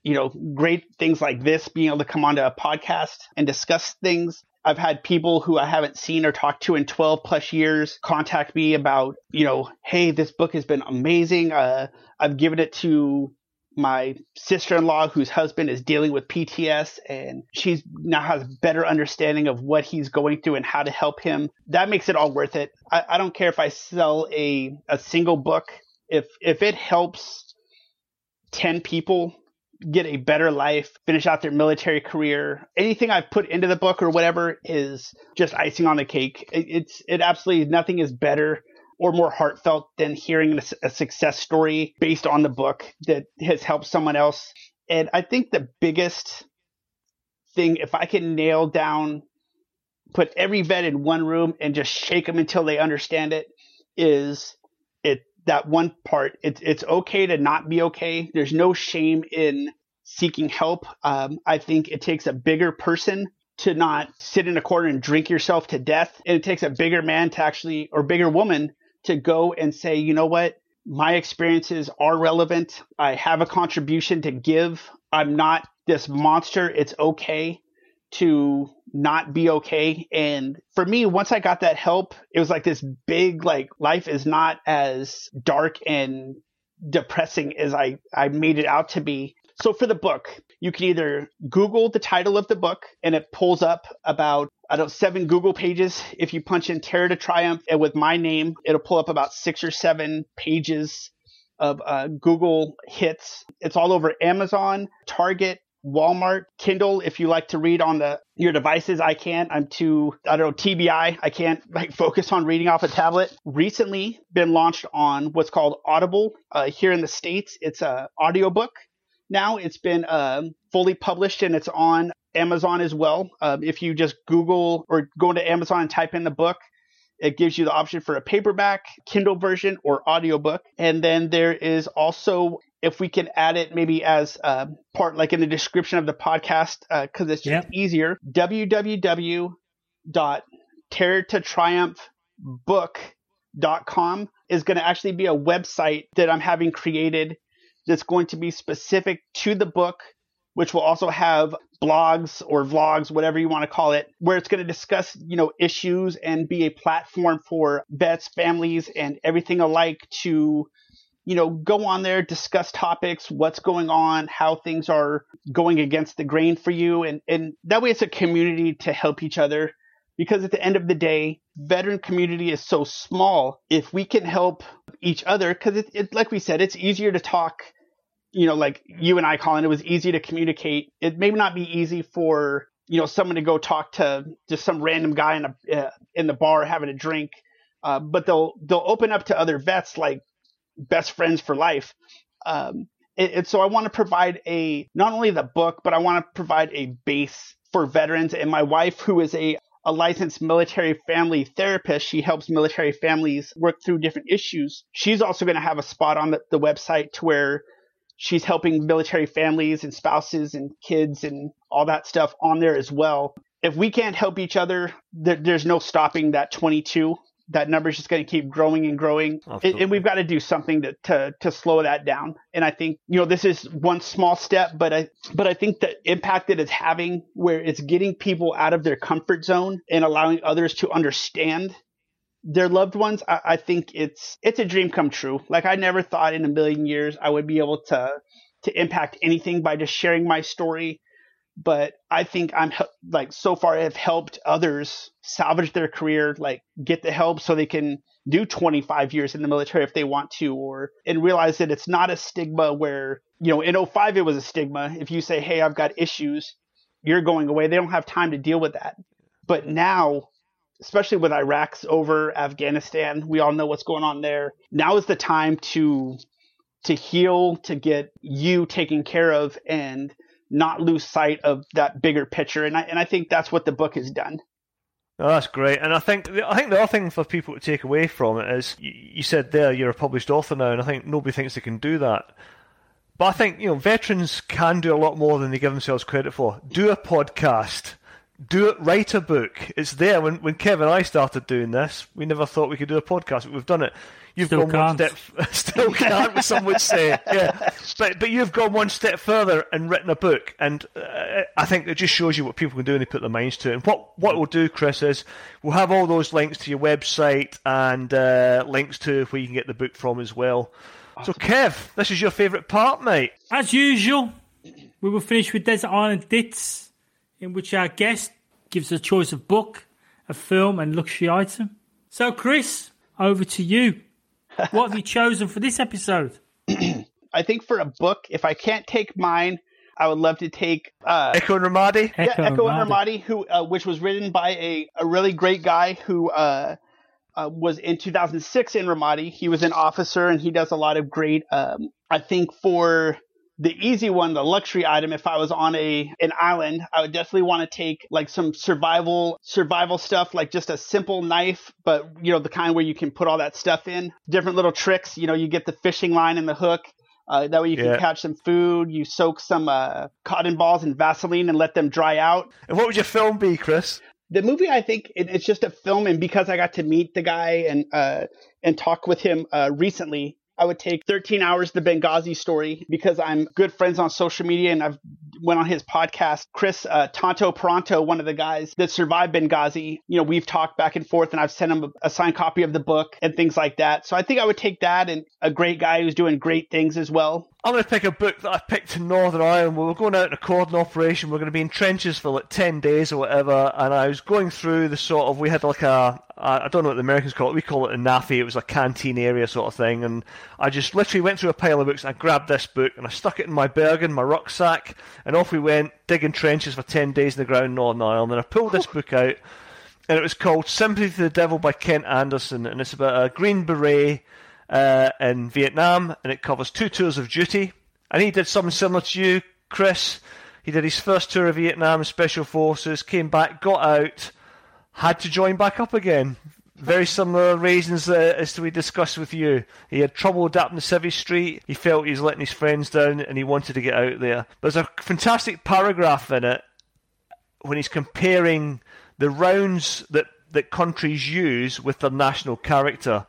you know, great things like this, being able to come onto a podcast and discuss things. I've had people who I haven't seen or talked to in 12 plus years contact me about, you know, hey, this book has been amazing. Uh, I've given it to my sister-in-law whose husband is dealing with PTS and she's now has better understanding of what he's going through and how to help him. That makes it all worth it. I, I don't care if I sell a, a single book. If if it helps ten people, get a better life, finish out their military career. Anything I've put into the book or whatever is just icing on the cake. It, it's it absolutely nothing is better or more heartfelt than hearing a, a success story based on the book that has helped someone else. And I think the biggest thing, if I can nail down, put every vet in one room and just shake them until they understand it, is it that one part. It's it's okay to not be okay. There's no shame in seeking help. Um, I think it takes a bigger person to not sit in a corner and drink yourself to death, and it takes a bigger man to actually, or bigger woman to go and say, you know what, my experiences are relevant. I have a contribution to give. I'm not this monster. It's okay to not be okay. And for me, once I got that help, it was like this big, like life is not as dark and depressing as I, I made it out to be. So for the book, you can either Google the title of the book and it pulls up about, I don't seven Google pages. If you punch in Terror to Triumph and with my name, it'll pull up about six or seven pages of uh, Google hits. It's all over Amazon, Target, Walmart, Kindle. If you like to read on the your devices, I can't. I'm too I don't know TBI. I can't like focus on reading off a tablet. Recently, been launched on what's called Audible uh, here in the states. It's a audiobook. Now it's been uh, fully published and it's on Amazon as well. Uh, if you just Google or go into Amazon and type in the book, it gives you the option for a paperback, Kindle version, or audiobook. And then there is also, if we can add it maybe as a part, like in the description of the podcast, because uh, it's just yep. easier, www.terrortotriumphbook.com is going to actually be a website that I'm having created that's going to be specific to the book which will also have blogs or vlogs, whatever you want to call it, where it's going to discuss, you know, issues and be a platform for vets, families, and everything alike to, you know, go on there, discuss topics, what's going on, how things are going against the grain for you. And, and that way it's a community to help each other. Because at the end of the day, veteran community is so small. If we can help each other, because it, it, like we said, it's easier to talk you know, like you and I, Colin, it was easy to communicate. It may not be easy for you know someone to go talk to just some random guy in a uh, in the bar having a drink, uh, but they'll they'll open up to other vets like best friends for life. Um, and, and so I want to provide a not only the book, but I want to provide a base for veterans. And my wife, who is a a licensed military family therapist. She helps military families work through different issues. She's also going to have a spot on the, the website to where she's helping military families and spouses and kids and all that stuff on there as well. If we can't help each other, there, there's no stopping that 22. That number is just going to keep growing and growing, and, and, we've got to do something to, to to slow that down. And I think you know this is one small step, but I but I think the impact that it's having, where it's getting people out of their comfort zone and allowing others to understand their loved ones, I, I, think it's it's a dream come true. Like I never thought in a million years I would be able to to impact anything by just sharing my story. But I think I'm like so far have helped others salvage their career, like get the help so they can do 25 years in the military if they want to, or and realize that it's not a stigma where you know in 05 it was a stigma. If you say, "Hey, I've got issues," you're going away. They don't have time to deal with that. But now especially with Iraq's over Afghanistan. We all know what's going on there. Now is the time to to heal, to get you taken care of, and not lose sight of that bigger picture. And I and I think that's what the book has done. Oh, that's great, and I think I think the other thing for people to take away from it is you said there you're a published author now, and I think nobody thinks they can do that. But I think you know veterans can do a lot more than they give themselves credit for. Do a podcast do it, write a book. It's there. When when Kevin and I started doing this, we never thought we could do a podcast, but we've done it. You've still gone can't. one step, still can't. some would say, yeah. But but you've gone one step further and written a book, and uh, I think it just shows you what people can do when they put their minds to it. And what what we'll do, Chris, is we'll have all those links to your website and uh, links to where you can get the book from as well. So, Kev, this is your favourite part, mate. As usual, we will finish with Desert Island Dits in which our guest gives a choice of book, a film, and luxury item. So, Chris, over to you. What have you chosen for this episode? I I think for a book, if I can't take mine, I would love to take uh, Echo in Ramadi. yeah, Echo in Ramadi, who uh, which was written by a, a really great guy who uh, uh, was in 2006 in Ramadi. He was an officer, and he does a lot of great. Um, I think for the easy one, the luxury item, if I was on a an island, I would definitely want to take like some survival survival stuff, like just a simple knife, but you know the kind where you can put all that stuff in. Different little tricks. You know, you get the fishing line and the hook. Uh, that way you can Yeah. catch some food. You soak some uh, cotton balls in Vaseline and let them dry out. And what would your film be, Chris? The movie, I think it, it's just a film, and because I got to meet the guy and uh, and talk with him uh, recently, I would take 13 hours the Benghazi story because I'm good friends on social media and I've went on his podcast. Chris uh, Tanto Paronto, one of the guys that survived Benghazi, you know, we've talked back and forth, and I've sent him a, signed copy of the book and things like that. So I think I would take that and a great guy who's doing great things as well. I'm going to pick a book that I picked in Northern Ireland. We were going out in a cordon operation. We are going to be in trenches for like 10 days or whatever. And I was going through the sort of, we had like a, I don't know what the Americans call it. We call it a NAAFI. It was a canteen area sort of thing. And I just literally went through a pile of books and I grabbed this book and I stuck it in my Bergen, my rucksack. And off we went, digging trenches for 10 days in the ground in Northern Ireland. And I pulled this book out and it was called Sympathy to the Devil by Kent Anderson. And it's about a Green Beret uh, in Vietnam, and it covers two tours of duty. And he did something similar to you, Chris. He did his first tour of Vietnam, Special Forces, came back, got out, had to join back up again. Very similar reasons uh, as to we discussed with you. He had trouble adapting to Civvy Street. He felt he was letting his friends down, and he wanted to get out there. There's a fantastic paragraph in it when he's comparing the rounds that, that countries use with their national character.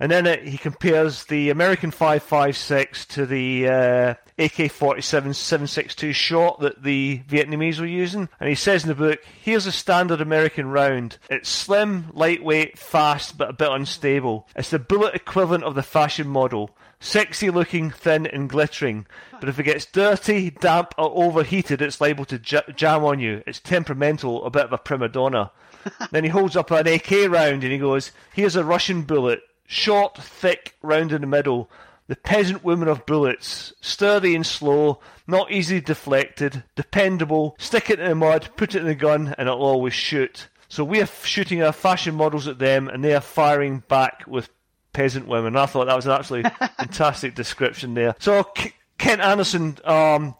And then it, he compares the American 5.56 to the uh, AK-47 7.62 shot that the Vietnamese were using. And he says in the book, here's a standard American round. It's slim, lightweight, fast, but a bit unstable. It's the bullet equivalent of the fashion model. Sexy looking, thin and glittering. But if it gets dirty, damp or overheated, it's liable to j- jam on you. It's temperamental, a bit of a prima donna. then he holds up an AK round and he goes, here's a Russian bullet. Short, thick, round in the middle. The peasant woman of bullets. Sturdy and slow, not easily deflected, dependable. Stick it in the mud, put it in the gun, and it'll always shoot. So we are shooting our fashion models at them, and they are firing back with peasant women. I thought that was an absolutely fantastic description there. So K- Kent Anderson, um,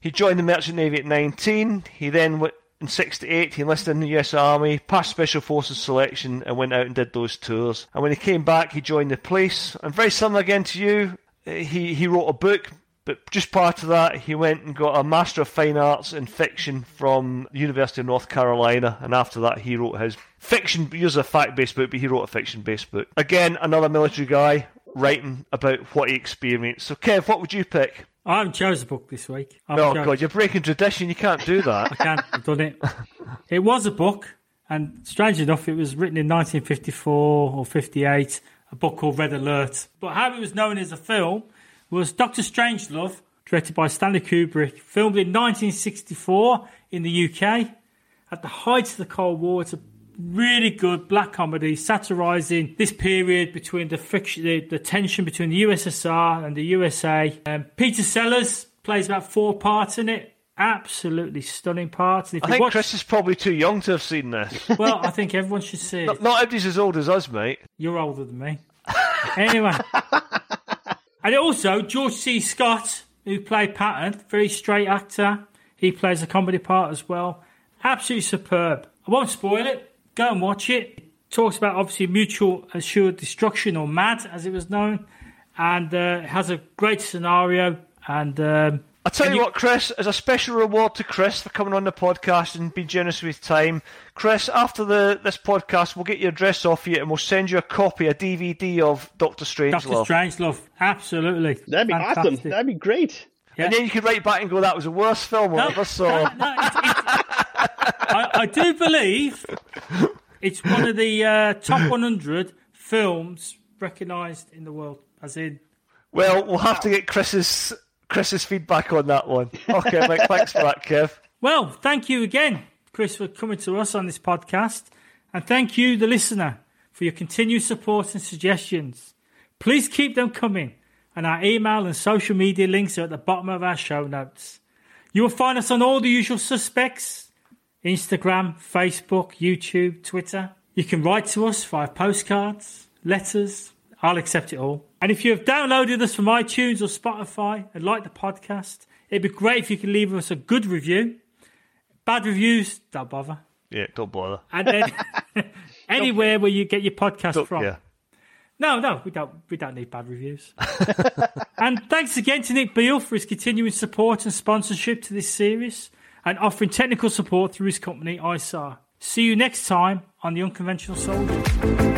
he joined the Merchant Navy at 19. He then w- in 68 he enlisted in the US Army, passed Special Forces selection, and went out and did those tours. And when he came back, he joined the police. And very similar again to you, uh, he he wrote a book. But just prior to that, he went and got a Master of Fine Arts in Fiction from the University of North Carolina, and after that, he wrote his fiction. He was a fact-based book, but he wrote a fiction-based book. Again, another military guy writing about what he experienced. So, Kev, what would you pick? I haven't chose a book this week. I've Oh chose- God, you're breaking tradition. You can't do that. I can't. I've done it. It was a book, and strange enough, it was written in 1954 or 58. A book called Red Alert. But how it was known as a film was Doctor Strangelove, directed by Stanley Kubrick, filmed in 1964 in the UK at the height of the Cold War. It's a really good black comedy satirizing this period between the friction, the, the tension between the USSR and the USA. Um, Peter Sellers plays about four parts in it. Absolutely stunning parts. If I think watch, Chris is probably too young to have seen this. well, I think everyone should see it. not, not everybody's as old as us, mate. You're older than me. anyway. and also, George C. Scott, who played Patton, very straight actor. He plays a comedy part as well. Absolutely superb. I won't spoil it. Go and watch it. It talks about obviously mutual assured destruction or MAD, as it was known. And uh, it has a great scenario. And um, I'll tell and you, what, Chris, as a special reward to Chris for coming on the podcast and being generous with time, Chris, after the this podcast, we'll get your address off you and we'll send you a copy, a DVD of Doctor Strangelove. Doctor Strangelove, absolutely. That'd be awesome. That'd be great. And then you could write back and go, that was the worst film I ever saw. I, I do believe it's one of the uh, top 100 films recognised in the world, as in. Well, we'll have to get Chris's Chris's feedback on that one. Okay, mate, thanks for that, Kev. Well, thank you again, Chris, for coming to us on this podcast. And thank you, the listener, for your continued support and suggestions. Please keep them coming. And our email and social media links are at the bottom of our show notes. You will find us on all the usual suspects Instagram, Facebook, YouTube, Twitter. You can write to us via postcards, letters. I'll accept it all. And if you have downloaded us from iTunes or Spotify and like the podcast, it'd be great if you could leave us a good review. Bad reviews, don't bother. Yeah, don't bother. And then anywhere where you get your podcast Don't- from. yeah. No, no, we don't. We don't need bad reviews. and thanks again to Nick Beale for his continuing support and sponsorship to this series, and offering technical support through his company ISARR. See you next time on the Unconventional Soldier.